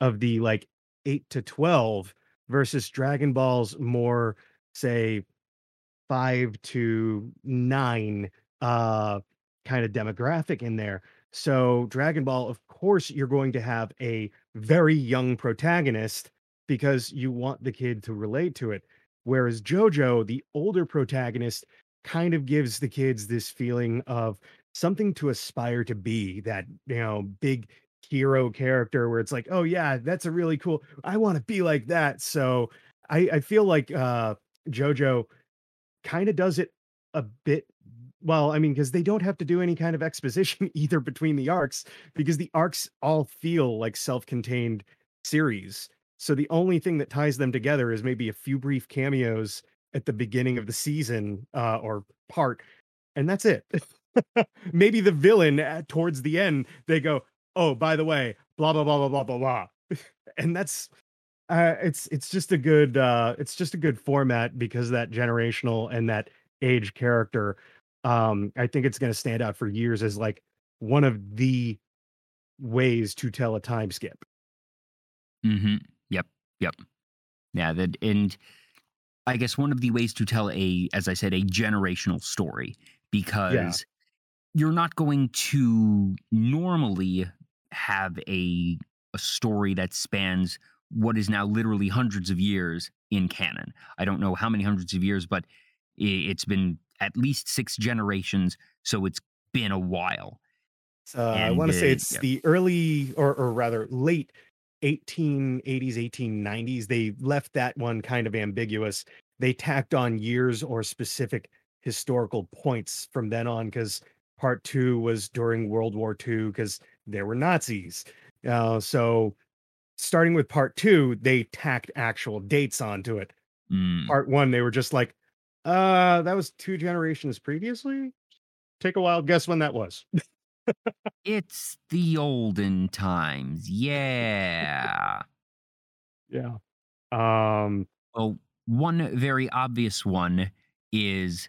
of the like eight to twelve versus Dragon Ball's more, say, five to nine uh kind of demographic in there. So Dragon Ball, of course, you're going to have a very young protagonist because you want the kid to relate to it. Whereas JoJo, the older protagonist, kind of gives the kids this feeling of something to aspire to be, that, you know, big hero character where it's like, oh yeah, that's a really cool. I want to be like that. So I, I feel like uh JoJo kind of does it a bit well, I mean, because they don't have to do any kind of exposition either between the arcs, because the arcs all feel like self-contained series. So the only thing that ties them together is maybe a few brief cameos at the beginning of the season uh, or part, and that's it. maybe the villain at, towards the end, they go, "Oh, by the way, blah blah blah blah blah blah blah," and that's uh, it's it's just a good uh, it's just a good format because that generational and that age character um i think it's going to stand out for years as like one of the ways to tell a time skip
Mm-hmm. Yep. Yep. Yeah. That and I guess one of the ways to tell a, as I said, a generational story because you're not going to normally have a a story that spans what is now literally hundreds of years in canon. I don't know how many hundreds of years, but it's been at least six generations, so it's been a while.
uh, i want to say
uh,
it's
yeah.
the early or or rather late 1880s 1890s they left that one kind of ambiguous they tacked on years or specific historical points from then on because part two was during world war ii because there were nazis uh, so starting with part two they tacked actual dates onto it
Mm.
part one they were just like uh that was two generations previously take a wild guess when that was
It's the olden times. Yeah.
yeah um
Oh, one very obvious one is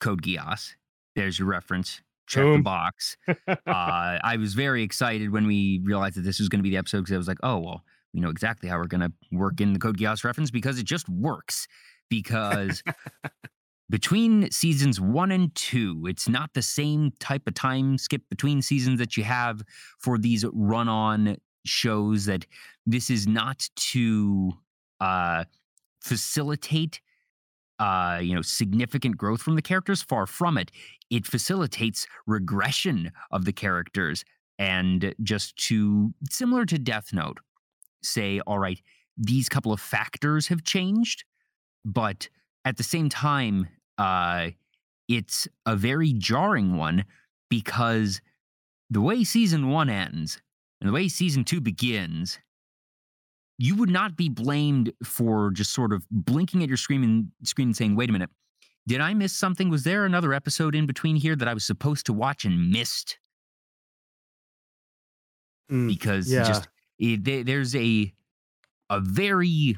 Code Geass. There's your reference. Check the box. uh, I was very excited when we realized that this was going to be the episode because I was like, oh, well, we know exactly how we're going to work in the Code Geass reference because it just works. Because between seasons one and two, it's not the same type of time skip between seasons that you have for these run on shows, that this is not to uh, facilitate. Uh, you know, significant growth from the characters. Far from it. It facilitates regression of the characters and just to similar to Death Note, say, all right, these couple of factors have changed, but at the same time, uh, it's a very jarring one because the way season one ends and the way season two begins, you would not be blamed for just sort of blinking at your screen and screen and saying, wait a minute, did I miss something? Was there another episode in between here that I was supposed to watch and missed?
mm,
because
yeah.
just it, there's a a very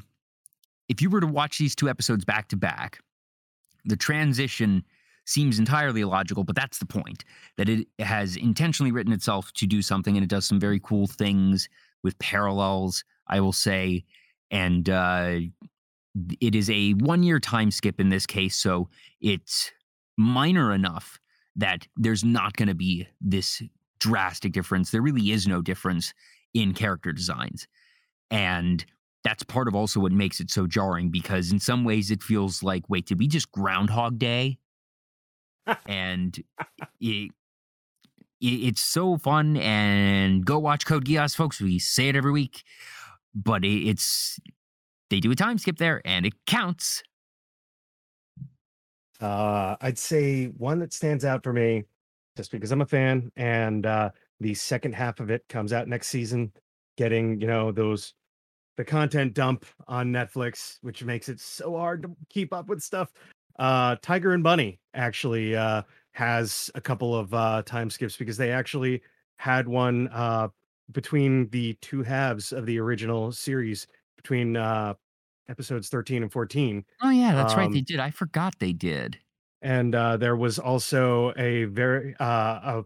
if you were to watch these two episodes back to back the transition seems entirely illogical but that's the point that it has intentionally written itself to do something and it does some very cool things with parallels i will say and uh it is a one year time skip in this case so it's minor enough that there's not going to be this drastic difference. There really is no difference in character designs. And that's part of also what makes it so jarring because in some ways it feels like, wait, did we just Groundhog Day? and it, it's so fun. And go watch Code Geass, folks. We say it every week, but it's they do a time skip there, and it counts.
Uh, I'd say one that stands out for me, just because I'm a fan, and uh, the second half of it comes out next season. Getting you know those the content dump on Netflix, which makes it so hard to keep up with stuff. Uh, Tiger and Bunny actually uh, has a couple of uh, time skips because they actually had one uh, between the two halves of the original series between uh, episodes 13 and 14.
Oh yeah, that's um, right. They did. I forgot they did.
And uh, there was also a very, uh, a,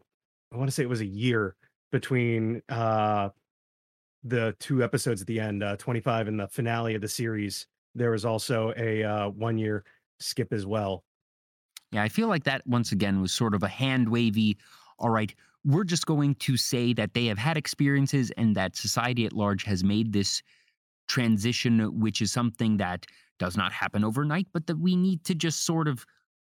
I want to say it was a year between uh, the two episodes at the end, uh, 25 and the finale of the series. There was also a uh, one year skip as well.
Yeah, I feel like that once again was sort of a hand wavy. All right, we're just going to say that they have had experiences and that society at large has made this transition, which is something that does not happen overnight, but that we need to just sort of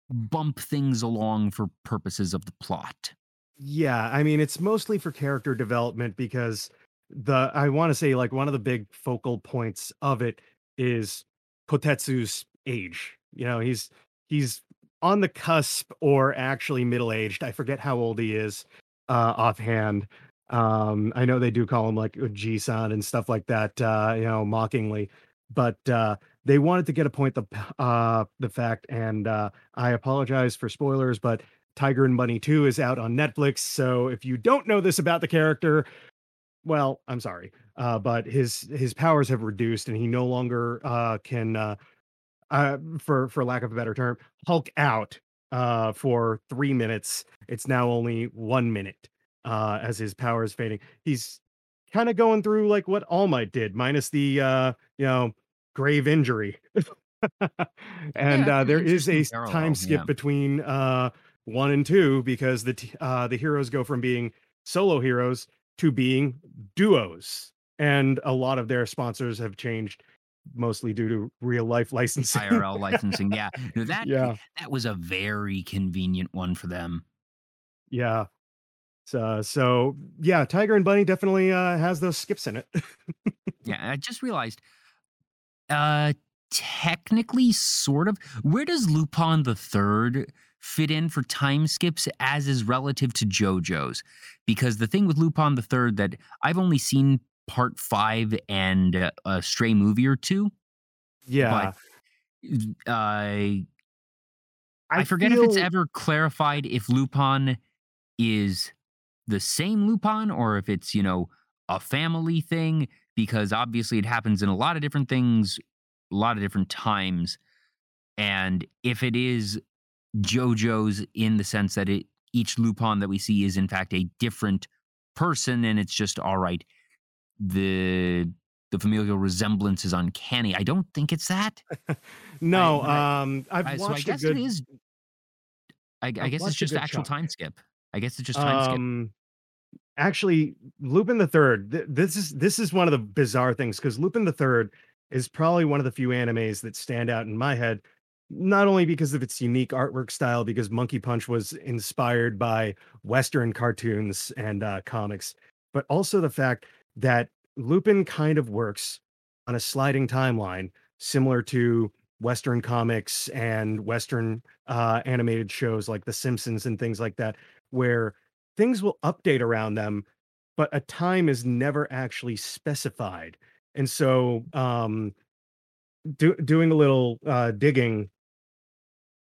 bump things along for purposes of the plot.
Yeah, I mean, it's mostly for character development because the I want to say like one of the big focal points of it is Kotetsu's age. You know, he's he's on the cusp or actually middle aged. I forget how old he is uh, offhand. Um, I know they do call him like G-san and stuff like that, uh, you know, mockingly, but uh, they wanted to get a point the uh, the fact, and uh, I apologize for spoilers, but Tiger and Bunny 2 is out on Netflix. So if you don't know this about the character, well, I'm sorry, uh, but his his powers have reduced, and he no longer uh, can, uh, uh, for for lack of a better term, Hulk out uh, for three minutes. It's now only one minute uh, as his power is fading. He's kind of going through like what All Might did, minus the uh, you know grave injury. and yeah, uh, there is a parallel, time skip yeah. between uh, one and two because the t- uh, the heroes go from being solo heroes to being duos, and a lot of their sponsors have changed mostly due to real life licensing
IRL licensing yeah no, that yeah that was a very convenient one for them
yeah uh, so yeah, Tiger and Bunny definitely uh, has those skips in it.
yeah, I just realized. Uh, technically, sort of. Where does Lupin the Third fit in for time skips as is relative to JoJo's? Because the thing with Lupin the Third that I've only seen part five and uh, a stray movie or two.
Yeah.
But, uh, I, I forget feel... if it's ever clarified if Lupin is the same Lupin or if it's, you know, a family thing, because obviously it happens in a lot of different things, a lot of different times. And if it is JoJo's in the sense that it each Lupin that we see is in fact a different person, and it's just all right, the the familial resemblance is uncanny. I don't think it's that.
no, I, um, I've I, watched so I guess good, it is.
I, I guess it's just actual chunk. time skip. I guess it's just time um, skip
actually Lupin the Third. Th- this is this is one of the bizarre things because Lupin the Third is probably one of the few animes that stand out in my head, not only because of its unique artwork style, because Monkey Punch was inspired by Western cartoons and uh, comics, but also the fact that Lupin kind of works on a sliding timeline, similar to Western comics and Western uh, animated shows like The Simpsons and things like that, where things will update around them, but a time is never actually specified. And so, um, do, doing a little uh, digging,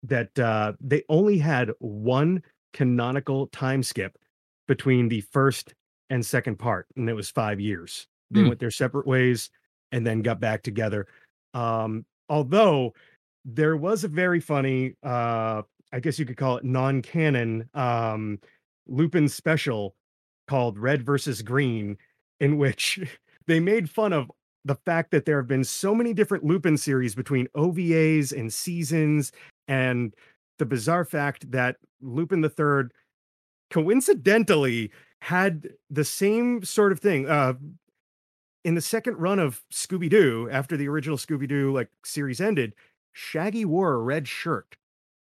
that uh, they only had one canonical time skip between the first and second part, and it was five years. They mm. went their separate ways and then got back together. Um, although there was a very funny, uh, I guess you could call it non-canon um, Lupin special called Red versus Green, in which they made fun of the fact that there have been so many different Lupin series between OVAs and seasons, and the bizarre fact that Lupin the Third coincidentally had the same sort of thing. Uh, in the second run of Scooby Doo, after the original Scooby Doo like series ended, Shaggy wore a red shirt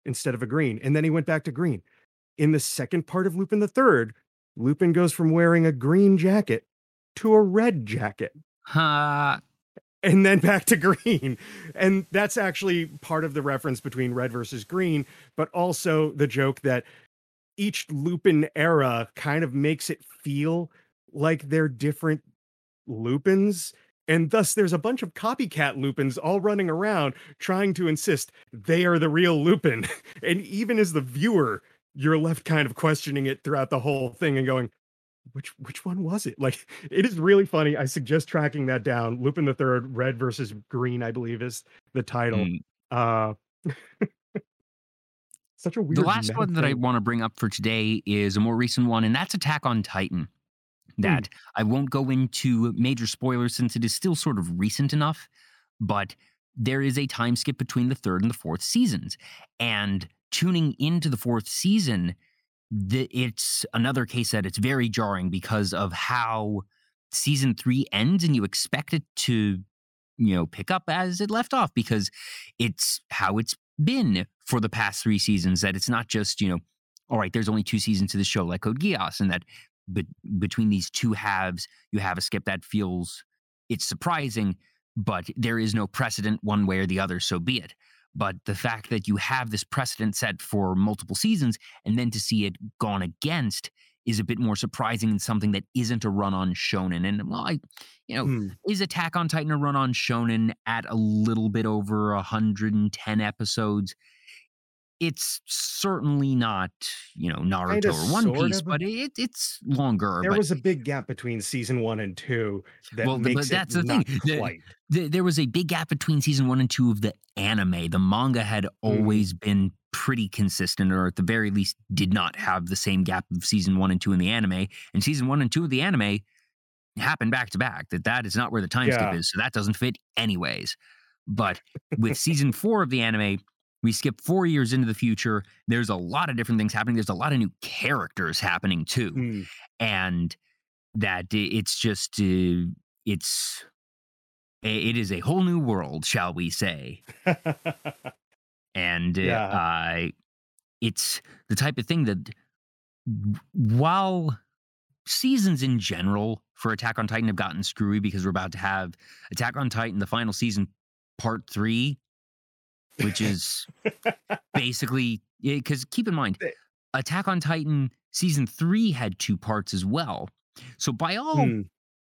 instead of a green, and then he went back to green. In the second part of Lupin the Third, Lupin goes from wearing a green jacket to a red jacket.
Ha.
And then back to green. And that's actually part of the reference between red versus green, but also the joke that each Lupin era kind of makes it feel like they're different Lupins. And thus, there's a bunch of copycat Lupins all running around trying to insist they are the real Lupin. and even as the viewer, you're left kind of questioning it throughout the whole thing and going, which which one was it? Like it is really funny. I suggest tracking that down. Lupin the Third, Red versus Green, I believe is the title.
Mm.
Uh such a weird.
The last one that I want to bring up for today is a more recent one, and that's Attack on Titan. That I won't go into major spoilers since it is still sort of recent enough, but there is a time skip between the third and the fourth seasons. And tuning into the fourth season, the, it's another case that it's very jarring because of how season three ends, and you expect it to, you know, pick up as it left off because it's how it's been for the past three seasons. That it's not just, you know, all right, there's only two seasons to the show, like Code Geass, and that but between these two halves, you have a skip that feels it's surprising, but there is no precedent one way or the other, so be it. But the fact that you have this precedent set for multiple seasons and then to see it gone against is a bit more surprising and something that isn't a run on shonen. And well, I, you know,
Hmm.
is Attack on Titan a run on shonen at a little bit over 110 episodes? It's certainly not, you know, Naruto or One Piece,
but
it, it's longer.
There
but
was a big gap between season one and two that
Well, the- but
makes
that's the thing. The-
quite.
there was a big gap between season one and two of the anime. The manga had
Mm.
always been pretty consistent, or at the very least, did not have the same gap of season one and two in the anime. And season one and two of the anime happened back to back. That that is not where the time skip is, so that doesn't fit anyways. But with season four of the anime, we skip four years into the future. There's a lot of different things happening. There's a lot of new characters happening too
Hmm.
and that it's just uh, it's it is a whole new world shall we say and uh,
Yeah.
uh, it's the type of thing that while seasons in general for attack on titan have gotten screwy because we're about to have attack on titan the final season part three which is basically because keep in mind attack on titan season three had two parts as well so by all
Hmm.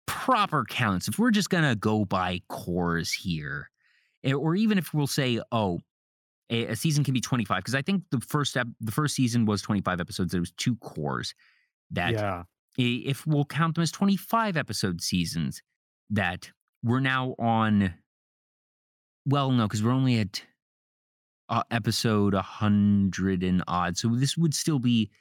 proper counts, if we're just gonna go by cours here, eh, or even if we'll say, oh, a, a season can be twenty five, because I think the first ep- the first season was twenty five episodes. There was two cours that
yeah.
if we'll count them as 25 episode seasons that we're now on well no because we're only at uh, episode 100 and odd so this would still be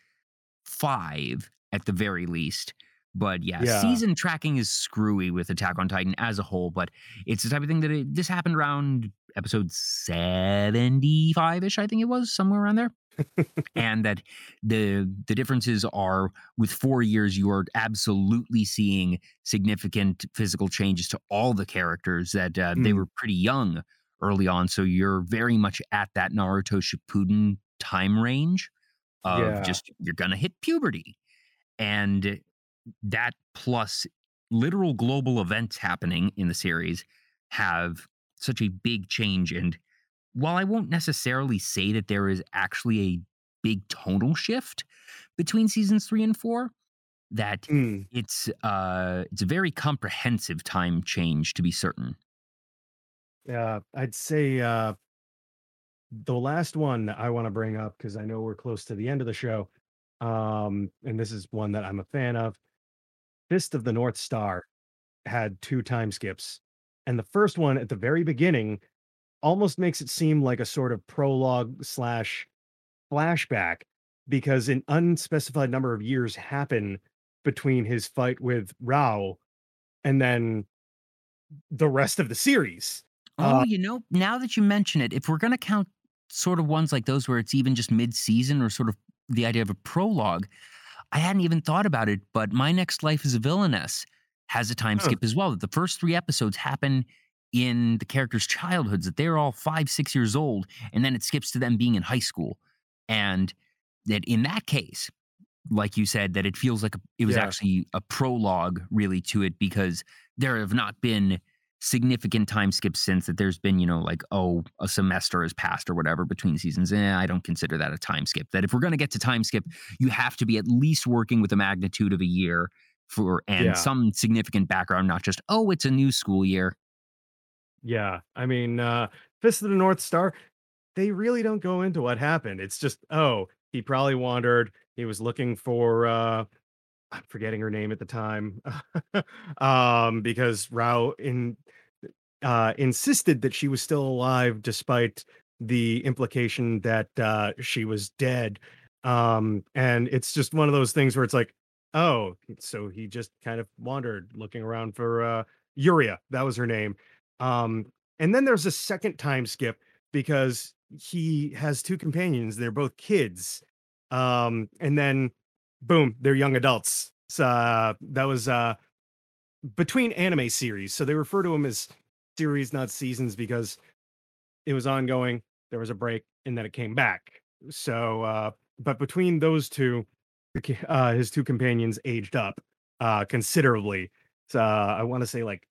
five at the very least but yeah,
Yeah.
season tracking is screwy with attack on titan as a whole but it's the type of thing that it, this happened around episode 75ish i think it was somewhere around there and that the the differences are with four years you are absolutely seeing significant physical changes to all the characters that uh, they
Mm.
were pretty young early on so you're very much at that naruto shippuden time range of
Yeah.
just you're gonna hit puberty and that plus literal global events happening in the series have such a big change and while I won't necessarily say that there is actually a big tonal shift between seasons three and four, that
Hmm.
it's uh it's a very comprehensive time change to be certain.
Yeah, I'd say uh the last one I want to bring up because I know we're close to the end of the show. Um, and this is one that I'm a fan of. Fist of the North Star had two time skips. And the first one at the very beginning almost makes it seem like a sort of prologue slash flashback because an unspecified number of years happen between his fight with Raoh and then the rest of the series.
Oh,
Uh,
you know, now that you mention it, if we're gonna count sort of ones like those where it's even just mid season or sort of the idea of a prologue, I hadn't even thought about it, but My Next Life as a Villainess has a time
Huh.
skip as well. That the first three episodes happen in the characters' childhoods, that they're all five, six years old, and then it skips to them being in high school. And that in that case, like you said, that it feels like a, it was
Yeah.
actually a prologue really to it because there have not been significant time skips since that there's been, you know, like, oh, a semester has passed or whatever between seasons. Eh, I don't consider that a time skip. That if we're going to get to time skip, you have to be at least working with a magnitude of a year for and
Yeah.
some significant background, not just, oh, it's a new school year.
Yeah, I mean, uh, Fist of the North Star, they really don't go into what happened. It's just, oh, he probably wandered. He was looking for uh I'm forgetting her name at the time. um, because Raoh in uh insisted that she was still alive despite the implication that uh she was dead. Um, and it's just one of those things where it's like, oh, so he just kind of wandered looking around for uh Yuria, that was her name. Um, and then there's a second time skip because he has two companions. They're both kids. Um, and then boom, they're young adults. So uh, that was uh between anime series. So they refer to them as series, not seasons, because it was ongoing. There was a break, and then it came back. So, uh, but between those two, uh, his two companions aged up uh, considerably. So I want to say like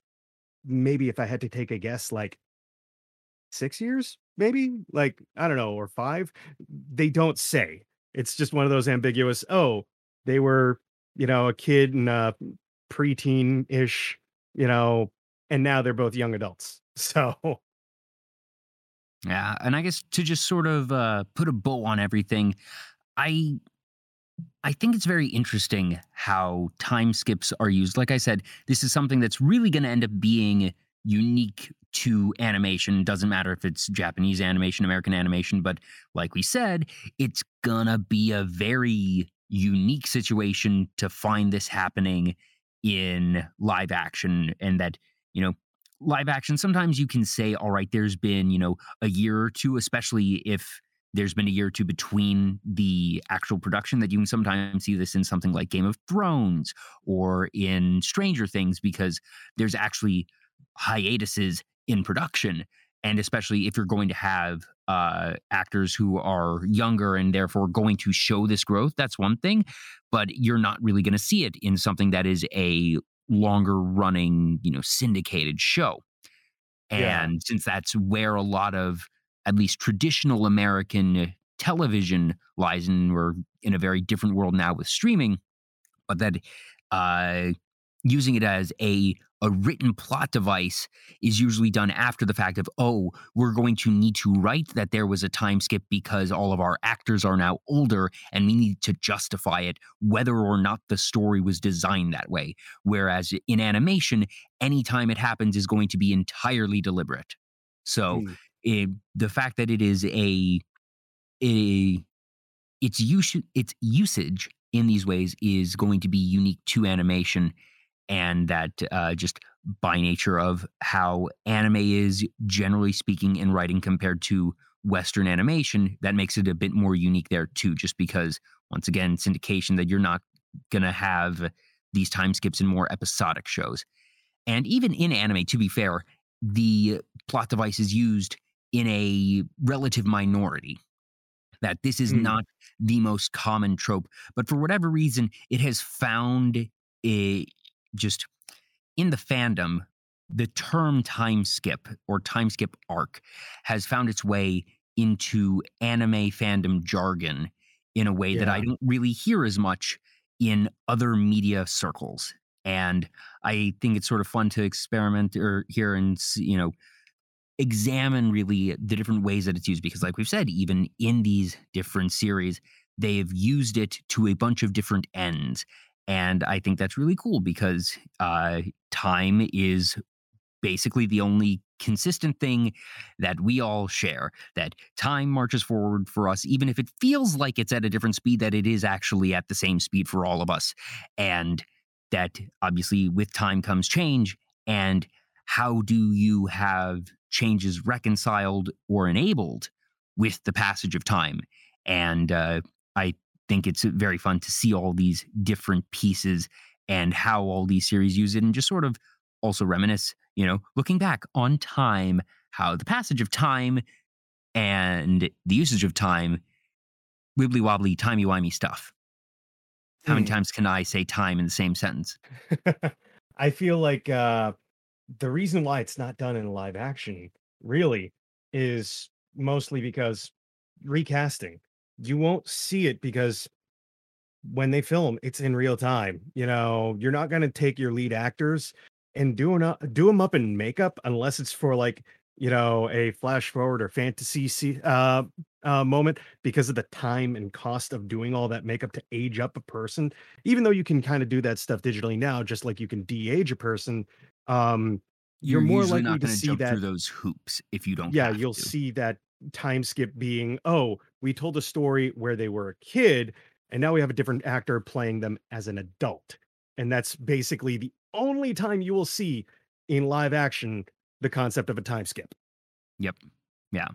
maybe if I had to take a guess, like six years, maybe like I don't know, or five. They don't say. It's just one of those ambiguous. Oh, they were, you know, a kid and a preteen ish, you know, and now they're both young adults. So
Yeah, and I guess to just sort of uh, put a bow on everything, I I think it's very interesting how time skips are used. Like I said, this is something that's really going to end up being unique to animation. Doesn't matter if it's Japanese animation, American animation, but like we said, it's gonna be a very unique situation to find this happening in live action and that, you know, live action sometimes you can say all right there's been you know a year or two especially if there's been a year or two between the actual production that you can sometimes see this in something like game of thrones or in stranger things because there's actually hiatuses in production and especially if you're going to have uh, actors who are younger and therefore going to show this growth that's one thing but you're not really going to see it in something that is a longer running, you know, syndicated show.
Yeah.
And since that's where a lot of at least traditional American television lies, and we're in a very different world now with streaming, but that uh, using it as a a written plot device is usually done after the fact of oh we're going to need to write that there was a time skip because all of our actors are now older and we need to justify it whether or not the story was designed that way whereas in animation anytime it happens is going to be entirely deliberate so
Mm.
it, the fact that it is a a its use its usage in these ways is going to be unique to animation and that uh, just by nature of how anime is generally speaking in writing compared to western animation that makes it a bit more unique there too just because once again syndication that you're not going to have these time skips in more episodic shows and even in anime to be fair the plot device is used in a relative minority that this is
Mm.
not the most common trope but for whatever reason it has found a just in the fandom the term time skip or time skip arc has found its way into anime fandom jargon in a way that I don't really hear as much in other media circles. And I think it's sort of fun to experiment or here and you know examine really the different ways that it's used because like we've said even in these different series they've used it to a bunch of different ends and i think that's really cool because uh, time is basically the only consistent thing that we all share that time marches forward for us even if it feels like it's at a different speed that it is actually at the same speed for all of us. And that obviously with time comes change and how do you have changes reconciled or enabled with the passage of time? And uh, i think it's very fun to see all these different pieces and how all these series use it and just sort of also reminisce, you know, looking back on time, how the passage of time and the usage of time, wibbly wobbly, timey wimey stuff. How many
Mm.
times can I say time in the same sentence?
I feel like uh, the reason why it's not done in live action really is mostly because recasting. You won't see it because when they film, it's in real time. You know, you're not going to take your lead actors and do an, do them up in makeup unless it's for like you know a flash forward or fantasy uh, uh, moment because of the time and cost of doing all that makeup to age up a person. Even though you can kind of do that stuff digitally now, just like you can de-age a person. Um, you're, more
usually
likely
not
to see that
through those hoops if you don't.
yeah, you'll
to.
see that time skip being, oh, we told a story where they were a kid, and now we have a different actor playing them as an adult. And that's basically the only time you will see in live action the concept of a time skip.
Yep. Yeah.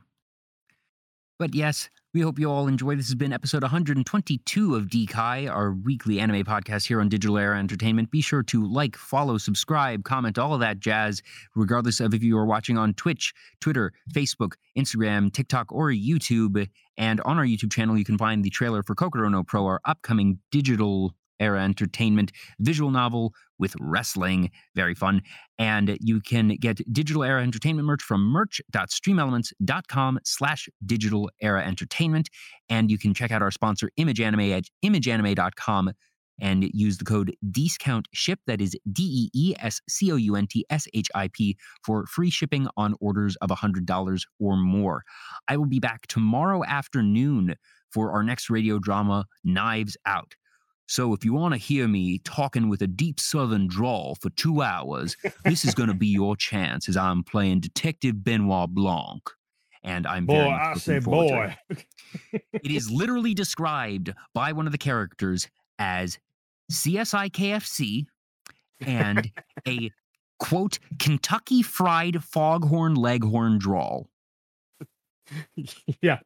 But yes, we hope you all enjoy. This has been episode 122 of DKai, our weekly anime podcast here on Digital Era Entertainment. Be sure to like, follow, subscribe, comment, all of that jazz, regardless of if you are watching on Twitch, Twitter, Facebook, Instagram, TikTok, or YouTube. And on our YouTube channel, you can find the trailer for Kokoro no Pro, our upcoming digital era entertainment visual novel with wrestling. Very fun. And you can get digital era entertainment merch from merch.streamelements.com slash digital era entertainment. And you can check out our sponsor, Image Anime, at imageanime.com and use the code DEESCOUNT SHIP, that is D E E S C O U N T S H I P, for free shipping on orders of $100 or more. I will be back tomorrow afternoon for our next radio drama, Knives Out. So if you want to hear me talking with a deep southern drawl for two hours, this is going to be your chance as I'm playing Detective Benoit Blanc. And I'm very
Boy,
much
I say boy.
it. It is literally described by one of the characters as CSI KFC and a quote Kentucky fried foghorn leghorn drawl.
yeah.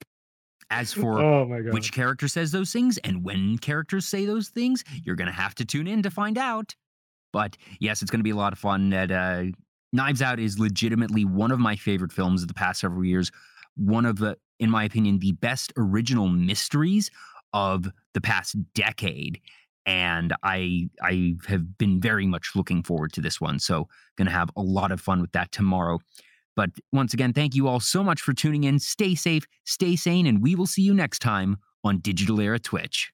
As for
Oh my god.
which character says those things and when characters say those things, you're going to have to tune in to find out. But yes, it's going to be a lot of fun. That uh, Knives Out is legitimately one of my favorite films of the past several years. One of the, in my opinion, the best original mysteries of the past decade. And I I have been very much looking forward to this one. So gonna have a lot of fun with that tomorrow. But once again, thank you all so much for tuning in. Stay safe, stay sane, and we will see you next time on Digital Era Twitch.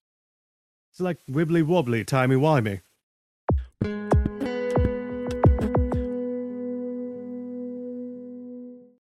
It's like wibbly wobbly, timey wimey.